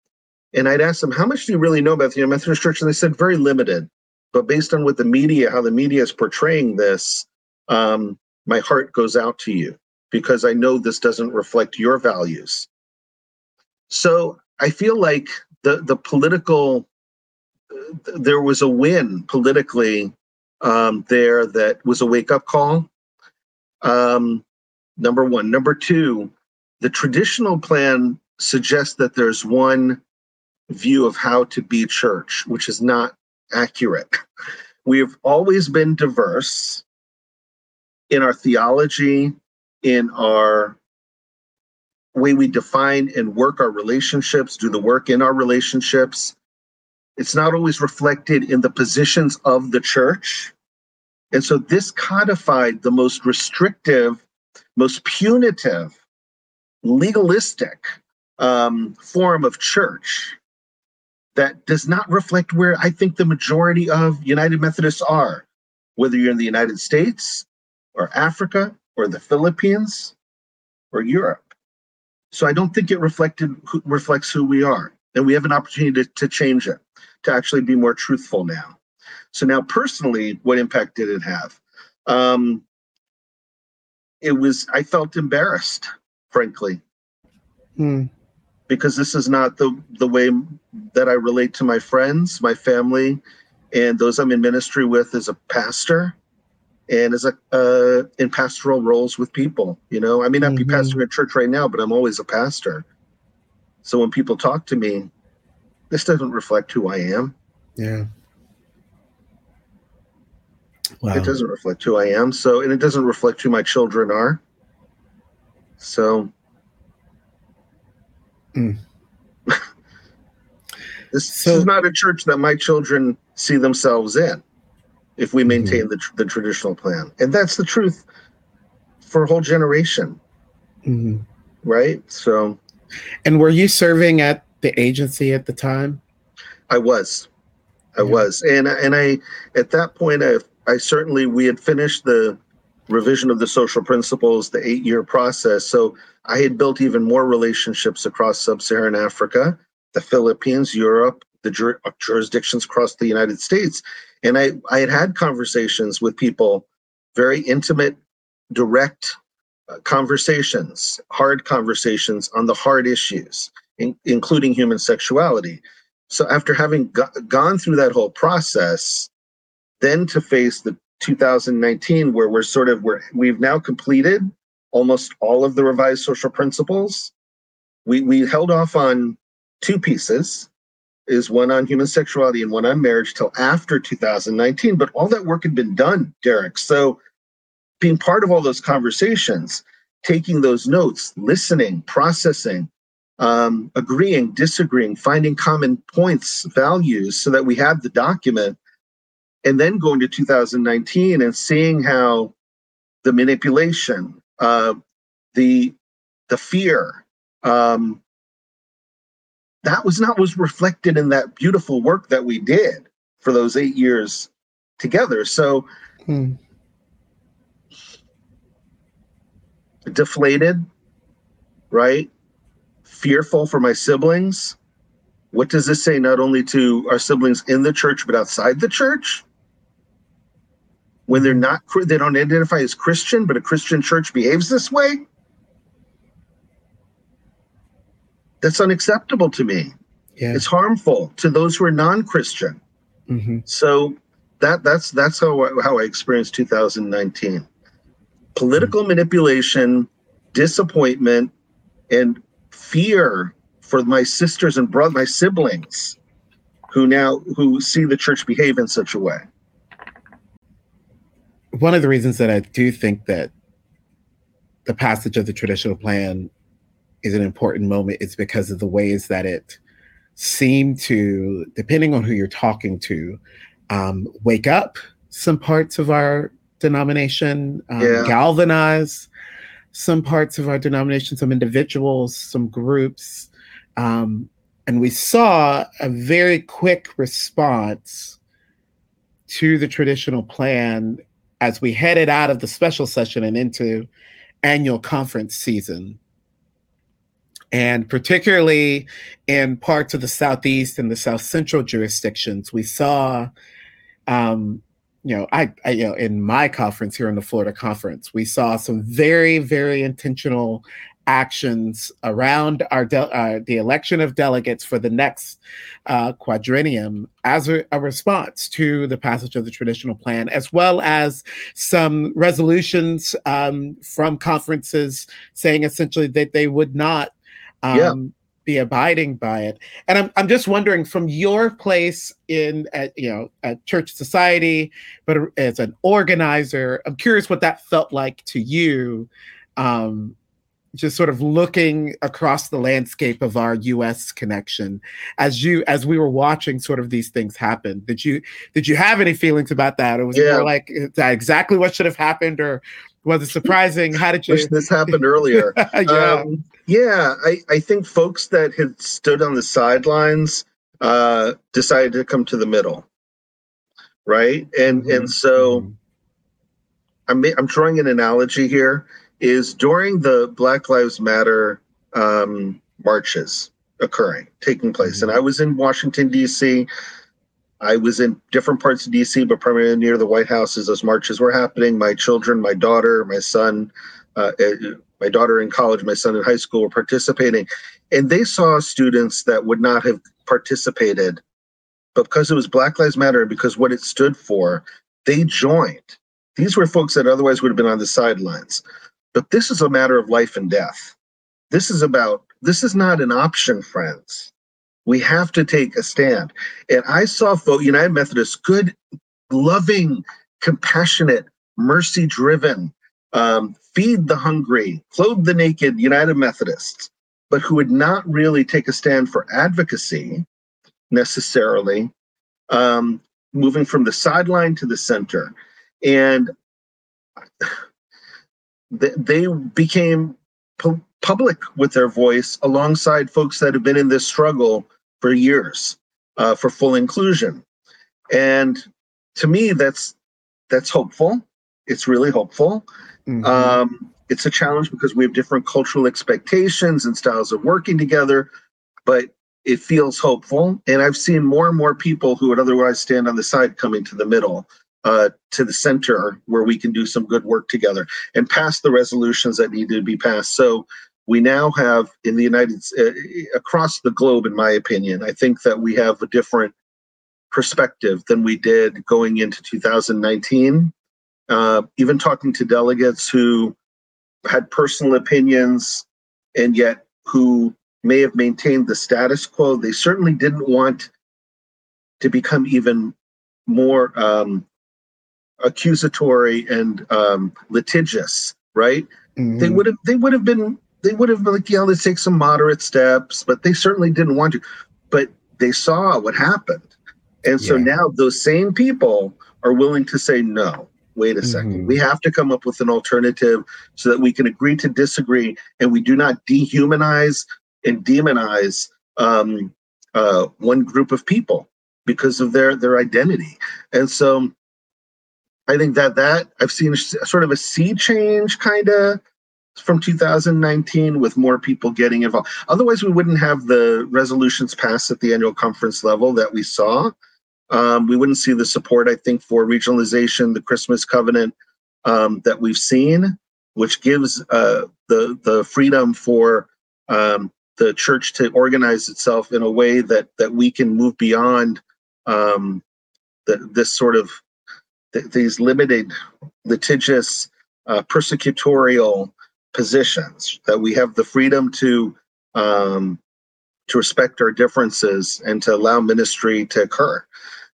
And I'd ask them, how much do you really know about the Methodist Church? And they said, very limited. But based on what the media, how the media is portraying this, um, my heart goes out to you because I know this doesn't reflect your values. So I feel like the the political there was a win politically um, there that was a wake up call. Um, number one, number two, the traditional plan suggests that there's one view of how to be church, which is not accurate. We have always been diverse in our theology, in our way we define and work our relationships, do the work in our relationships. It's not always reflected in the positions of the church. And so this codified the most restrictive, most punitive, legalistic um, form of church that does not reflect where I think the majority of United Methodists are, whether you're in the United States or Africa or the Philippines or Europe. So I don't think it reflected reflects who we are, and we have an opportunity to, to change it, to actually be more truthful now. So now, personally, what impact did it have? Um, it was I felt embarrassed, frankly, Hmm. because this is not the the way that I relate to my friends, my family, and those I'm in ministry with as a pastor and as a uh, in pastoral roles with people. You know, I may not be Mhm. pastoring a church right now, but I'm always a pastor. So when people talk to me, this doesn't reflect who I am. Yeah. Wow. It doesn't reflect who I am. So, and it doesn't reflect who my children are. So, Mm. <laughs> this, So- this is not a church that my children see themselves in. If we maintain the tr- the traditional plan, and that's the truth for a whole generation, Mhm. right? So, And were you serving at the agency at the time? I was, I Yeah. was, and and I at that point I I certainly we had finished the revision of the social principles, the eight year process. So I had built even more relationships across sub-Saharan Africa, the Philippines, Europe, the jur- jurisdictions across the United States, and I I had had conversations with people, very intimate, direct uh, conversations, hard conversations on the hard issues, in, including human sexuality. So after having go- gone through that whole process, then to face the 2019, where we're sort of we're we've now completed almost all of the revised social principles. We we held off on two pieces, is one on human sexuality and one on marriage till after 2019. But all that work had been done, Derek. So being part of all those conversations, taking those notes, listening, processing, um, agreeing, disagreeing, finding common points, values, so that we have the document, and then going to 2019 and seeing how the manipulation, uh, the the fear. Um, that was not was reflected in that beautiful work that we did for those eight years together. So hmm. deflated, right? Fearful for my siblings. What does this say not only to our siblings in the church but outside the church? When they're not they don't identify as Christian, but a Christian church behaves this way? That's unacceptable to me. Yeah. It's harmful to those who are non-Christian. Mm-hmm. So that that's that's how I, how I experienced 2019. Political mm-hmm. manipulation, disappointment, and fear for my sisters and brother, my siblings, who now who see the church behave in such a way. One of the reasons that I do think that the passage of the traditional plan is an important moment is because of the ways that it seemed to, depending on who you're talking to, um, wake up some parts of our denomination, um, yeah. galvanize some parts of our denomination, some individuals, some groups. Um, and we saw a very quick response to the traditional plan as we headed out of the special session and into annual conference season and particularly in parts of the southeast and the south central jurisdictions, we saw, um, you know, I, I, you know, in my conference here in the Florida conference, we saw some very, very intentional actions around our de- uh, the election of delegates for the next uh, quadrennium as a, a, response to the passage of the traditional plan, as well as some resolutions um, from conferences saying essentially that they would not um, yeah. be abiding by it. And I'm, I'm just wondering from your place in, at, you know, at church society, but as an organizer, I'm curious what that felt like to you. Um, just sort of looking across the landscape of our US connection as you as we were watching sort of these things happen did you did you have any feelings about that or was yeah. it more like exactly what should have happened or was it surprising? How did you? Wish this happened earlier. <laughs> yeah, um, yeah. I, I think folks that had stood on the sidelines uh, decided to come to the middle, right? And mm-hmm. and so mm-hmm. I'm I'm drawing an analogy here. Is during the Black Lives Matter um, marches occurring, taking place, mm-hmm. and I was in Washington D.C. I was in different parts of DC, but primarily near the White House as those marches were happening. My children, my daughter, my son, uh, eh, my daughter in college, my son in high school were participating. And they saw students that would not have participated, but because it was Black Lives Matter and because what it stood for, they joined. These were folks that otherwise would have been on the sidelines. But this is a matter of life and death. This is about, this is not an option, friends we have to take a stand. And I saw folk, United Methodists, good, loving, compassionate, mercy driven, um, feed the hungry, clothe the naked United Methodists, but who would not really take a stand for advocacy necessarily, um, moving from the sideline to the center. And they became public with their voice alongside folks that have been in this struggle for years uh, for full inclusion. And to me, that's that's hopeful. It's really hopeful. Mm-hmm. Um, it's a challenge because we have different cultural expectations and styles of working together, but it feels hopeful. And I've seen more and more people who would otherwise stand on the side coming to the middle, uh, to the center, where we can do some good work together and pass the resolutions that need to be passed. So we now have in the United uh, across the globe, in my opinion, I think that we have a different perspective than we did going into 2019. Uh, even talking to delegates who had personal opinions and yet who may have maintained the status quo, they certainly didn't want to become even more um, accusatory and um, litigious. Right? Mm-hmm. They would have they would have been they would have been like, yeah, let's take some moderate steps, but they certainly didn't want to. But they saw what happened. And so yeah. now those same people are willing to say no. wait a 2nd mm-hmm. We have to come up with an alternative so that we can agree to disagree and we do not dehumanize and demonize um, uh, one group of people because of their their identity. And so I think that that I've seen sort of a sea change kind of from 2019 with more people getting involved. Otherwise, we wouldn't have the resolutions passed at the annual conference level that we saw. Um, we wouldn't see the support, I think, for regionalization, the Christmas covenant um, that we've seen, which gives uh, the the freedom for um, the church to organize itself in a way that that we can move beyond um, the, this sort of th- these limited, litigious, uh, persecutorial positions. That we have the freedom to um, to respect our differences and to allow ministry to occur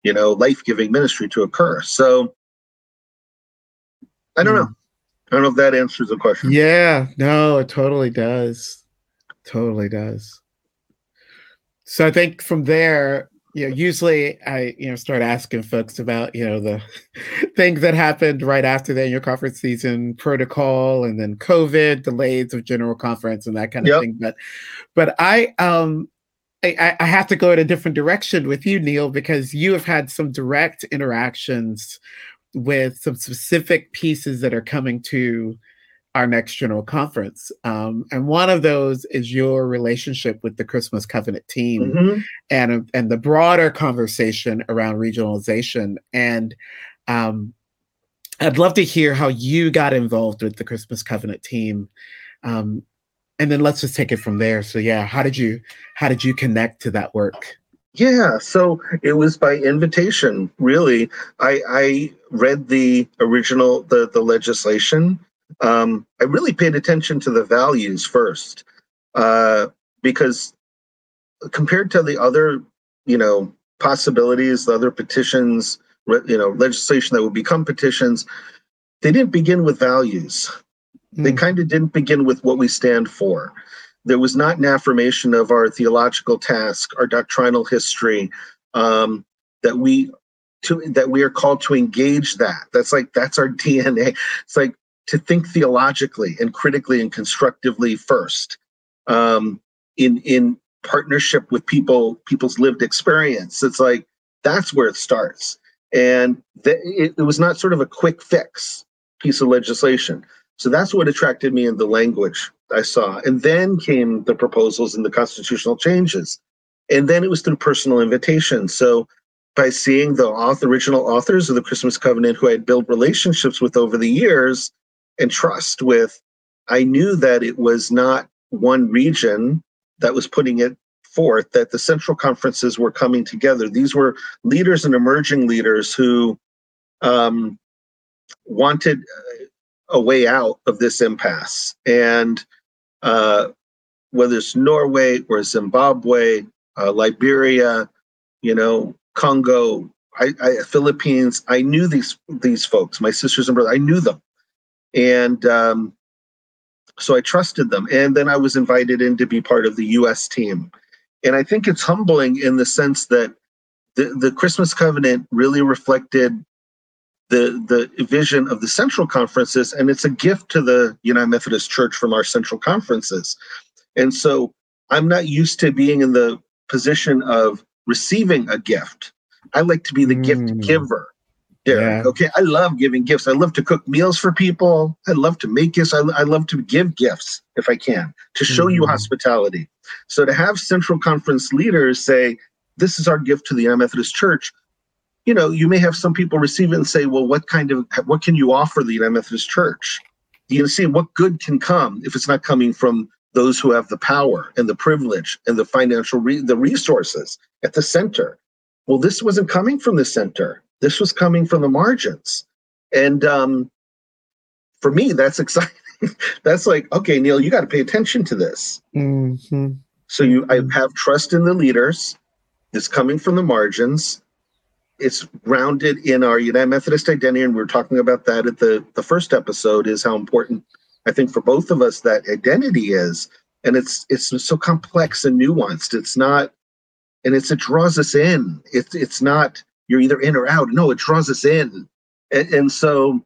you know, life giving ministry to occur. So I don't know. I don't know if that answers the question. Yeah, no, it totally does. Totally does. So I think from there, you know, usually I, you know, start asking folks about, you know, the <laughs> things that happened right after the annual conference season protocol and then COVID, delays of general conference and that kind of yep. thing. But but I um I, I, have to go in a different direction with you, Neal, because you have had some direct interactions with some specific pieces that are coming to our next general conference. Um, and one of those is your relationship with the Christmas Covenant team mm-hmm. and, and the broader conversation around regionalization. And um, I'd love to hear how you got involved with the Christmas Covenant team. Um, and then let's just take it from there so yeah how did you how did you connect to that work yeah so it was by invitation really i i read the original the the legislation um i really paid attention to the values first uh because compared to the other you know possibilities the other petitions you know legislation that would become petitions they didn't begin with values they hmm. kind of didn't begin with what we stand for. There was not an affirmation of our theological task, our doctrinal history, um, that we to that we are called to engage that. That's like that's our <laughs> DNA. It's like to think theologically and critically and constructively first, um, in in partnership with people people's lived experience. It's like that's where it starts, and th- it, it was not sort of a quick fix piece of legislation. So that's what attracted me in the language I saw. And then came the proposals and the constitutional changes. And then it was through personal invitation. So by seeing the author, original authors of the Christmas Covenant who I had built relationships with over the years and trust with, I knew that it was not one region that was putting it forth, that the central conferences were coming together. These were leaders and emerging leaders who um, wanted a way out of this impasse. And uh, whether it's Norway or Zimbabwe, uh, Liberia, you know, Congo, I, I, Philippines, I knew these these folks, my sisters and brothers. I knew them, and um, so I trusted them. And then I was invited in to be part of the U.S. team, and I think it's humbling in the sense that the the Christmas Covenant really reflected the the vision of the central conferences and it's a gift to the united methodist church from our central conferences and so i'm not used to being in the position of receiving a gift i like to be the mm. gift giver Derek. Yeah. Okay. I love giving gifts. I love to cook meals for people. I love to make gifts. I, I love to give gifts if I can to show mm. you mm-hmm. hospitality. So to have Central Conference leaders say, this is our gift to the United Methodist Church, you know, you may have some people receive it and say, well, what kind of, what can you offer the United Methodist Church? You know, see what good can come if it's not coming from those who have the power and the privilege and the financial, re- the resources at the center. Well, this wasn't coming from the center. This was coming from the margins. And um, for me, that's <laughs> exciting. that's like, okay, Neal, you got to pay attention to this. Mm-hmm. So you, I have trust in the leaders. It's coming from the margins it's grounded in our United Methodist identity, and we are talking about that at the the first episode. Is how important I think for both of us that identity is, and it's it's so complex and nuanced. It's not, and it's it draws us in. It's it's not you're either in or out. No, it draws us in. and, and so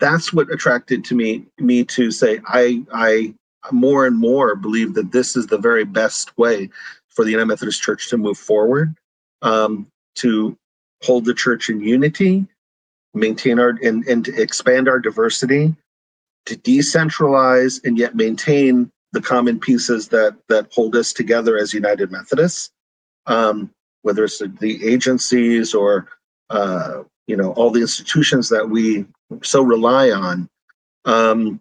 that's what attracted to me me to say I I more and more believe that this is the very best way for the United Methodist Church to move forward, um, to hold the church in unity, maintain our and, and to expand our diversity, to decentralize and yet maintain the common pieces that that hold us together as United Methodists, um, whether it's the agencies or uh, you know all the institutions that we so rely on. Um,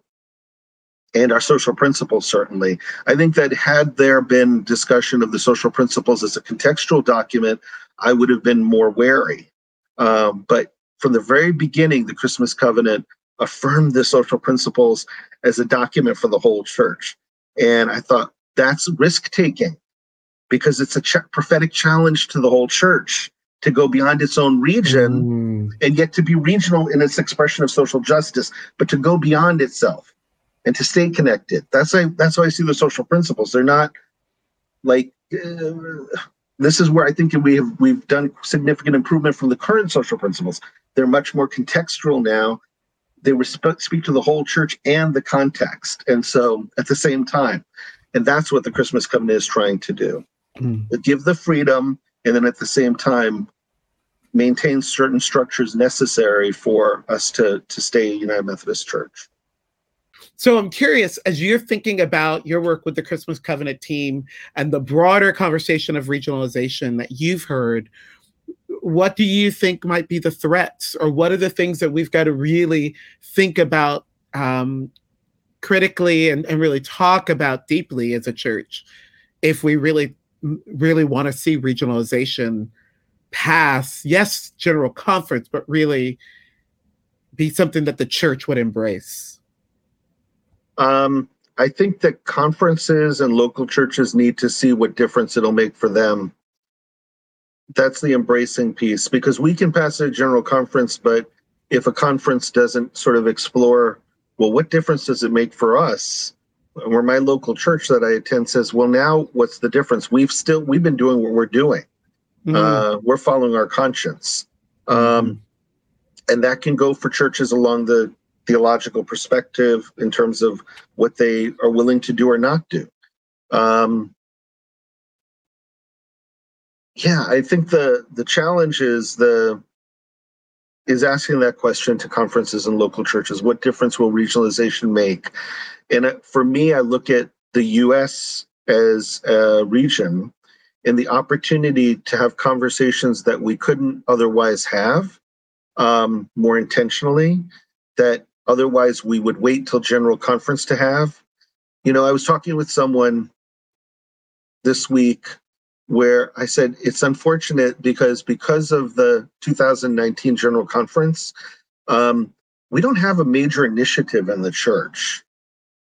and our social principles certainly. I think that had there been discussion of the social principles as a contextual document i would have been more wary. Um, but from the very beginning the christmas covenant affirmed the social principles as a document for the whole church. And i thought that's risk taking because it's a ch- prophetic challenge to the whole church to go beyond its own region mm. and yet to be regional in its expression of social justice but to go beyond itself and to stay connected. That's why that's how I see the social principles. They're not like uh, this is where I think we have we've done significant improvement from the current social principles. They're much more contextual now. They respect, speak to the whole church and the context, and so at the same time, and that's what the Christmas covenant is trying to do: mm. give the freedom, and then at the same time maintain certain structures necessary for us to to stay a United Methodist Church. So I'm curious, as you're thinking about your work with the Christmas Covenant team and the broader conversation of regionalization that you've heard, what do you think might be the threats, or what are the things that we've got to really think about um, critically and, and really talk about deeply as a church if we really, really want to see regionalization pass, yes, general conference, but really be something that the church would embrace? Um, I think that conferences and local churches need to see what difference it'll make for them. That's the embracing piece because we can pass a general conference, but if a conference doesn't sort of explore, well, what difference does it make for us? Where my local church that I attend says, well, now what's the difference? We've still we've been doing what we're doing. Mm-hmm. Uh, we're following our conscience, um, and that can go for churches along the theological perspective in terms of what they are willing to do or not do. Um, yeah, I think the the challenge is the is asking that question to conferences and local churches. What difference will regionalization make? And for me, I look at the U.S. as a region and the opportunity to have conversations that we couldn't otherwise have um, more intentionally. That Otherwise, we would wait till general conference to have. You know, I was talking with someone this week where I said it's unfortunate because because of the 2019 general conference, um, we don't have a major initiative in the church,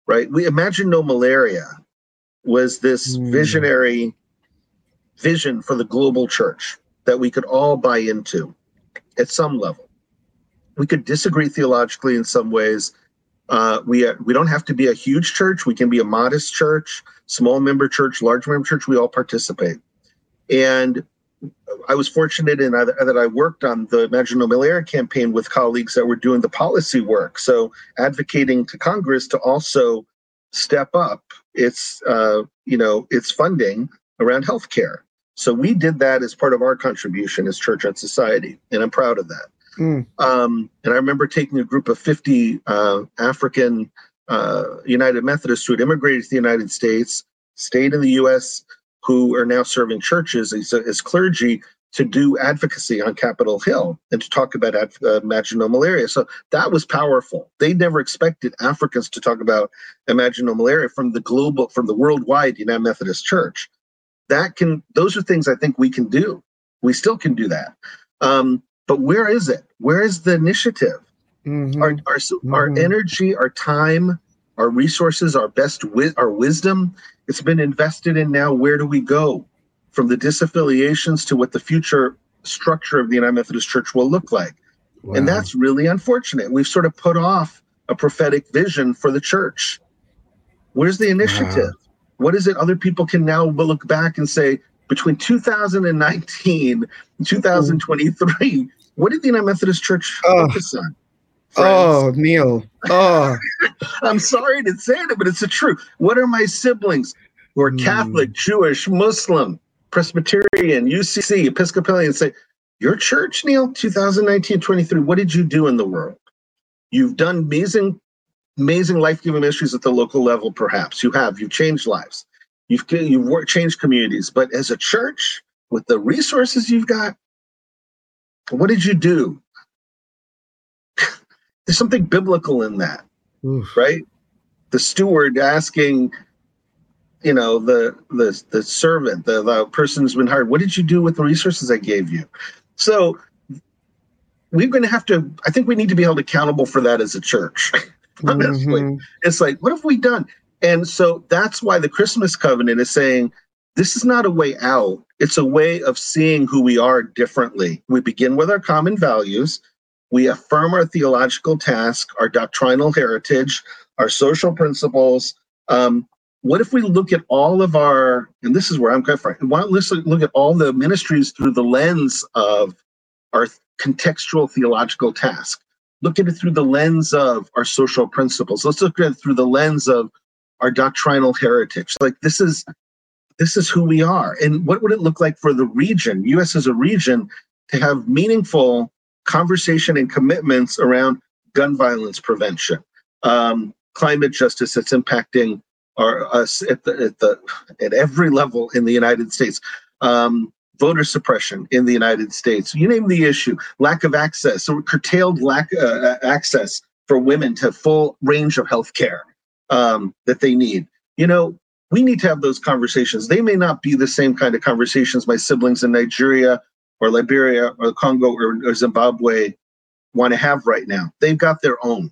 right? We imagine no malaria was this mm. visionary vision for the global church that we could all buy into at some level we could disagree theologically in some ways. Uh, we uh, we don't have to be a huge church. We can be a modest church, small member church, large member church. We all participate. And I was fortunate in that, that I worked on the Imagine No Malaria campaign with colleagues that were doing the policy work. So advocating to Congress to also step up its uh, you know its funding around healthcare. So we did that as part of our contribution as church and society, and I'm proud of that. Mm. Um, and I remember taking a group of 50 uh, African uh, United Methodists who had immigrated to the United States, stayed in the U.S., who are now serving churches as, as clergy to do advocacy on Capitol Hill and to talk about uh, Malaria. So that was powerful. They never expected Africans to talk about Imagine Malaria from the global, from the worldwide United Methodist Church. That can, those are things I think we can do. We still can do that. Um, but where is it? Where is the initiative? Mm-hmm. Our, our, mm-hmm. our energy, our time, our resources, our best wi- our wisdom, it's been invested in now. Where do we go from the disaffiliations to what the future structure of the United Methodist Church will look like? Wow. And that's really unfortunate. We've sort of put off a prophetic vision for the church. Where's the initiative? Wow. What is it other people can now look back and say, between 2019 and 2023, What did the United Methodist Church focus on? Friends? Oh, Neal. Oh, <laughs> I'm sorry to say it, but it's the truth. What are my siblings who are mm. Catholic, Jewish, Muslim, Presbyterian, UCC, Episcopalian? Say, your church, Neal, 2019 23, what did you do in the world? You've done amazing, amazing life giving ministries at the local level, perhaps. You have. You've changed lives. You've, you've worked, changed communities. But as a church, with the resources you've got, what did you do? There's something biblical in that, Oof. right? The steward asking, you know, the the the servant, the, the person who's been hired, what did you do with the resources I gave you? So we're going to have to. I think we need to be held accountable for that as a church. <laughs> Honestly, mm-hmm. it's like, what have we done? And so that's why the Christmas covenant is saying this is not a way out. It's a way of seeing who we are differently. We begin with our common values. We affirm our theological task, our doctrinal heritage, our social principles. Um, what if we look at all of our, and this is where I'm coming from, why don't we look at all the ministries through the lens of our contextual theological task? Look at it through the lens of our social principles. Let's look at it through the lens of our doctrinal heritage. Like this is this is who we are. And what would it look like for the region, US as a region, to have meaningful conversation and commitments around gun violence prevention, um, climate justice that's impacting our, us at the, at the at every level in the United States. Um, voter suppression in the United States. You name the issue, lack of access, or curtailed lack uh, access for women to full range of health care um, that they need. You know, we need to have those conversations. They may not be the same kind of conversations my siblings in Nigeria or Liberia or Congo or, or Zimbabwe want to have right now. They've got their own.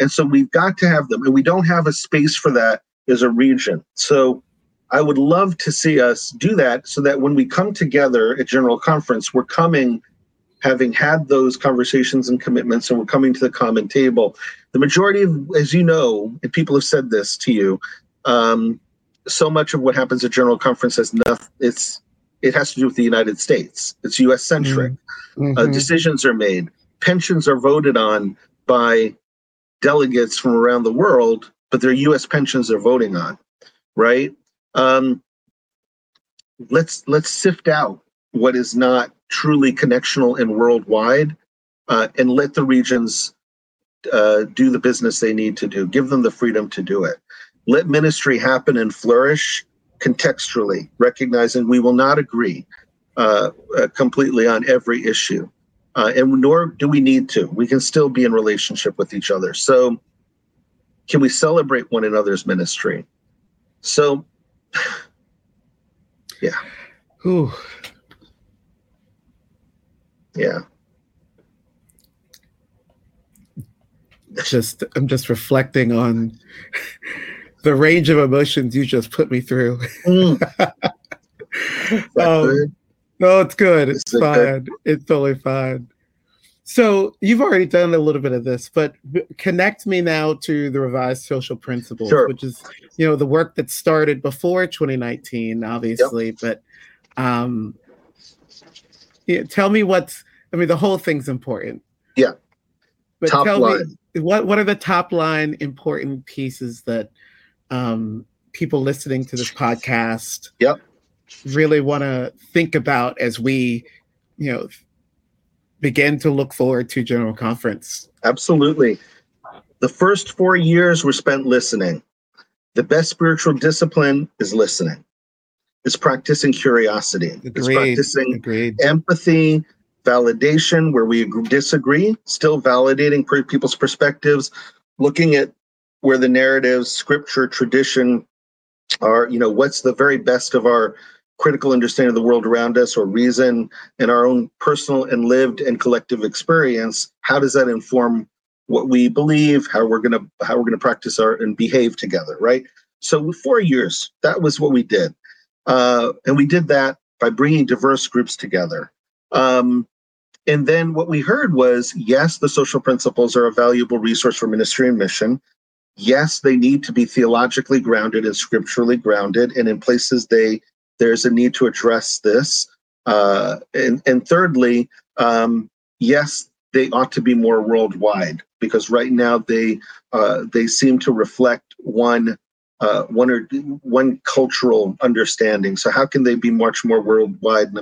And so we've got to have them. And we don't have a space for that as a region. So I would love to see us do that so that when we come together at General Conference, we're coming having had those conversations and commitments and we're coming to the common table. The majority of, as you know, and people have said this to you, um, so much of what happens at General Conference has nothing. It's it has to do with the United States. It's U.S. centric. Mm-hmm. Uh, decisions are made. Pensions are voted on by delegates from around the world, but they're U.S. pensions they're voting on, right? Um, let's let's sift out what is not truly connectional and worldwide, uh, and let the regions uh, do the business they need to do. Give them the freedom to do it let ministry happen and flourish contextually, recognizing we will not agree uh, uh, completely on every issue. Uh, and nor do we need to. We can still be in relationship with each other. So, can we celebrate one another's ministry? So, <sighs> yeah. Whew. Yeah. Just, I'm just reflecting on the range of emotions you just put me through. Mm. <laughs> um, no, it's good. It's fine. Good? It's totally fine. So you've already done a little bit of this, but connect me now to the revised social principles, sure. which is you know the work that started before 2019, obviously. Yep. But um, yeah, tell me what's. I mean, the whole thing's important. Yeah. But top tell line. me what what are the top line important pieces that um, people listening to this podcast yep. really want to think about as we, you know, begin to look forward to General Conference? Absolutely. The first four years were spent listening. The best spiritual discipline is listening. It's practicing curiosity. Agreed. It's practicing Agreed. empathy, validation where we disagree, still validating people's perspectives, looking at where the narratives, scripture, tradition are, you know, what's the very best of our critical understanding of the world around us or reason and our own personal and lived and collective experience, how does that inform what we believe, how we're gonna how we're gonna practice our and behave together, right? So four years, that was what we did. Uh, and we did that by bringing diverse groups together. Um, and then what we heard was yes, the social principles are a valuable resource for ministry and mission yes, they need to be theologically grounded and scripturally grounded, and in places they there's a need to address this. Uh, and, and thirdly, um, yes, they ought to be more worldwide because right now they uh, they seem to reflect one uh, one or one cultural understanding. So how can they be much more worldwide in,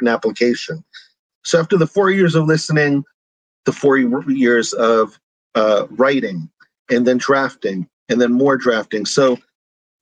in application? So after the four years of listening, the four years of uh, writing, and then drafting, and then more drafting. So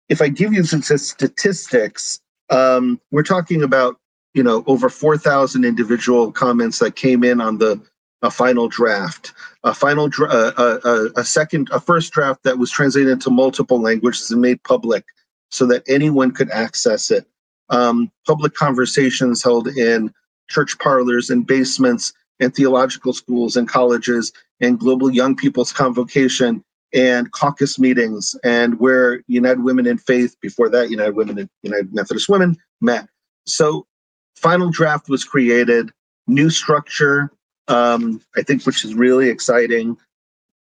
if I give you some statistics, um, we're talking about you know over 4,000 individual comments that came in on the a final draft, a final dra- uh, uh, a second, a first draft that was translated into multiple languages and made public so that anyone could access it. Um, public conversations held in church parlors and basements and theological schools and colleges and global young people's convocation and caucus meetings and where United Women in Faith, before that, United Women and United Methodist Women met. So final draft was created, new structure, um, I think, which is really exciting.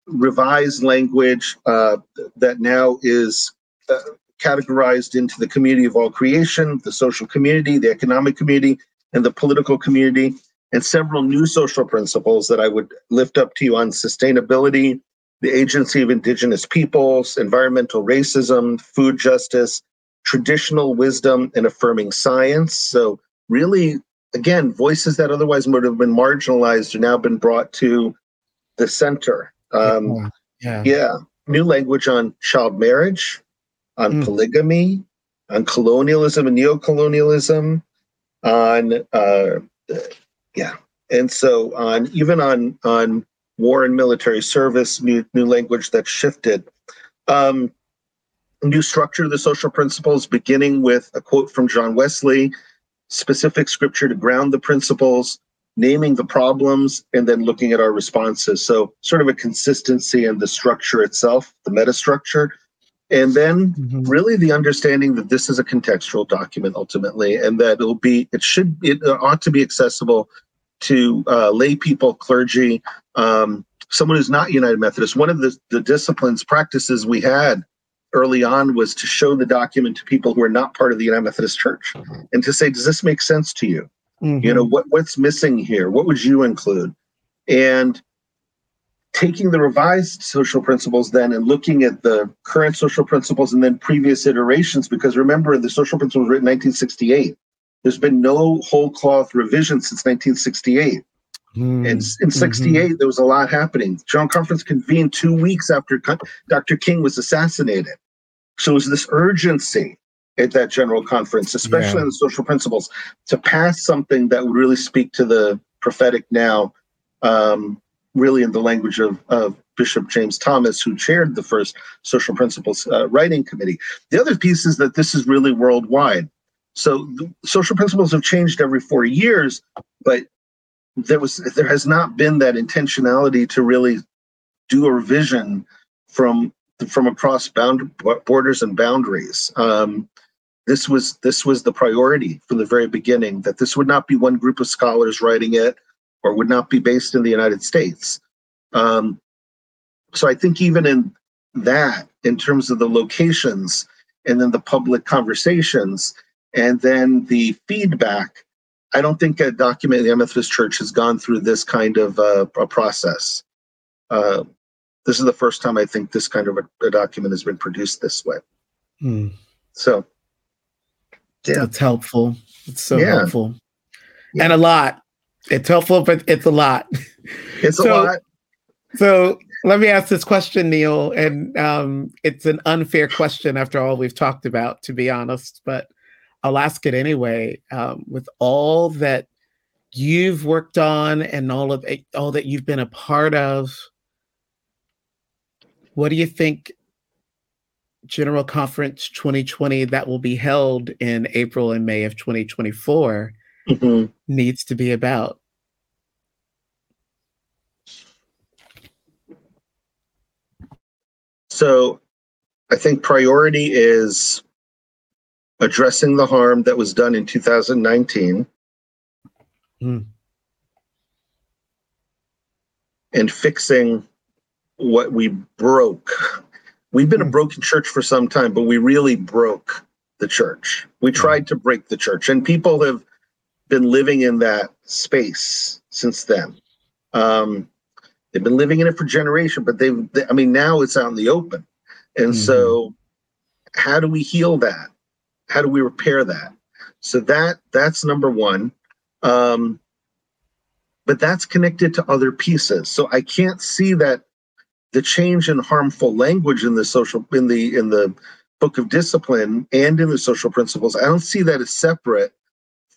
Revised language uh, that now is uh, categorized into the community of all creation, the social community, the economic community, and the political community, and several new social principles that I would lift up to you on sustainability, the agency of indigenous peoples, environmental racism, food justice, traditional wisdom, and affirming science. So, really again, voices that otherwise would have been marginalized are now been brought to the center. Um, yeah. yeah. New language on child marriage, on mm. polygamy, on colonialism and neocolonialism, on uh, yeah, and so on even on on war and military service, new new language that shifted. Um, new structure of the social principles, beginning with a quote from John Wesley specific scripture to ground the principles, naming the problems, and then looking at our responses. So, sort of a consistency in the structure itself, the meta structure. And then, mm-hmm. really, the understanding that this is a contextual document ultimately, and that it'll be, it should, it ought to be accessible to uh, lay people, clergy, um, someone who's not United Methodist. One of the, the disciplines, practices we had early on was to show the document to people who are not part of the United Methodist Church mm-hmm. and to say, does this make sense to you? Mm-hmm. You know, what, what's missing here? What would you include? And taking the revised social principles then and looking at the current social principles and then previous iterations, because remember, the social principles were written in 1968. There's been no whole cloth revision since 1968. Mm, and in 68, mm-hmm. there was a lot happening. General Conference convened two weeks after Dr. King was assassinated. So it was this urgency at that general conference, especially yeah. on the social principles, to pass something that would really speak to the prophetic now, um, really in the language of, of, Bishop James Thomas, who chaired the first social principles uh, writing committee. The other piece is that this is really worldwide. So social principles have changed every four years, but there was there has not been that intentionality to really do a revision from from across bound, borders and boundaries. Um, this was this was the priority from the very beginning that this would not be one group of scholars writing it or would not be based in the United States. Um, so I think even in that, in terms of the locations and then the public conversations and then the feedback, I don't think a document in the Methodist Church has gone through this kind of uh, a process. Uh, this is the first time I think this kind of a, a document has been produced this way. Hmm. So, yeah, it's helpful. It's so yeah. helpful, yeah. and a lot. It's helpful, but it's a lot. It's so, a lot. So let me ask this question, Neal, and um, it's an unfair question after all we've talked about, to be honest. But I'll ask it anyway. Um, with all that you've worked on and all of all that you've been a part of, what do you think General Conference 2020 that will be held in April and May of 2024 mm-hmm. needs to be about? So I think priority is addressing the harm that was done in 2019 mm. and fixing what we broke. We've been a hmm. broken church for some time, but we really broke the church. We hmm. tried to break the church, and people have been living in that space since then. Um, they've been living in it for generations, but they've, they, I mean, now it's out in the open. And mm-hmm. so, how do we heal that? How do we repair that? So that that's number one. Um, but that's connected to other pieces. So I can't see that the change in harmful language in the social in the in the book of discipline and in the social principles. I don't see that as separate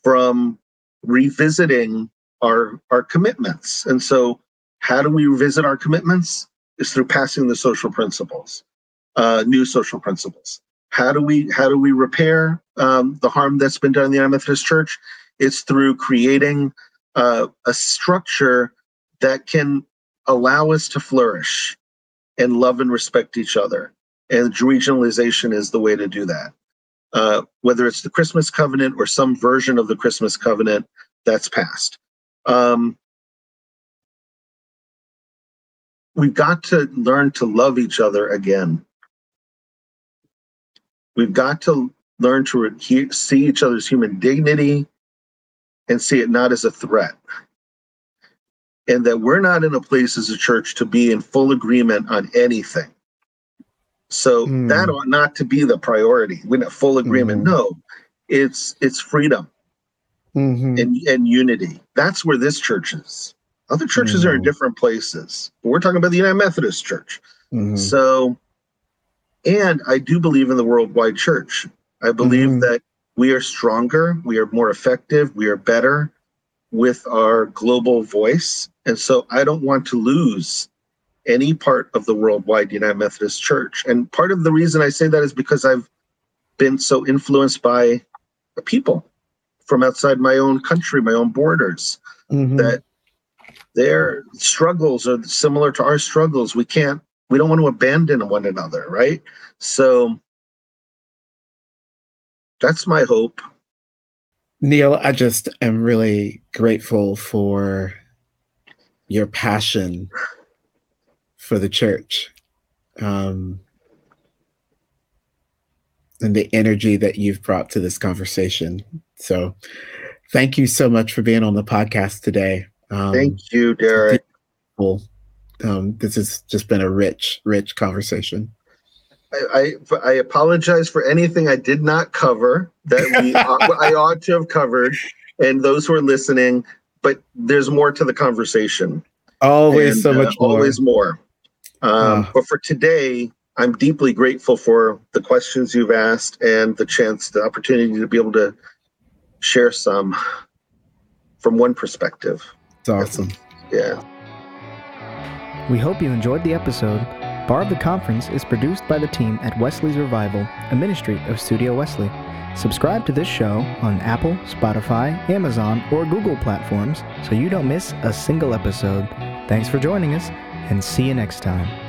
from revisiting our our commitments. And so how do we revisit our commitments? Is through passing the social principles, uh, new social principles. How do we how do we repair um, the harm that's been done in the United Methodist Church? It's through creating uh, a structure that can allow us to flourish and love and respect each other. And regionalization is the way to do that. Uh, whether it's the Christmas covenant or some version of the Christmas covenant that's passed. Um, we've got to learn to love each other again. We've got to learn to re- see each other's human dignity and see it not as a threat. And that we're not in a place as a church to be in full agreement on anything. So mm. that ought not to be the priority. We're not full agreement. Mm. No, it's it's freedom mm-hmm. and, and unity. That's where this church is. Other churches mm. are in hmm. different places. We're talking about the United Methodist Church. Mm-hmm. So, and I do believe in the worldwide church. I believe mm-hmm. that we are stronger, we are more effective, we are better with our global voice. And so I don't want to lose any part of the worldwide United Methodist Church. And part of the reason I say that is because I've been so influenced by the people from outside my own country, my own borders, mm-hmm. that their struggles are similar to our struggles. We can't, we don't want to abandon one another, right? So that's my hope. Neal, I just am really grateful for your passion for the church um, and the energy that you've brought to this conversation. So, thank you so much for being on the podcast today. Um, thank you, Derek. Um, this has just been a rich, rich conversation. I, I, I apologize for anything I did not cover that we <laughs> I ought to have covered, and those who are listening. But there's more to the conversation. Always and, so much uh, more. Always more. Um, uh. But for today, I'm deeply grateful for the questions you've asked and the chance, the opportunity to be able to share some from one perspective. It's awesome. Yeah. We hope you enjoyed the episode Bar of the Conference is produced by the team at Wesley's Revival, a ministry of Studio Wesley. Subscribe to this show on Apple, Spotify, Amazon, or Google platforms so you don't miss a single episode. Thanks for joining us, and see you next time.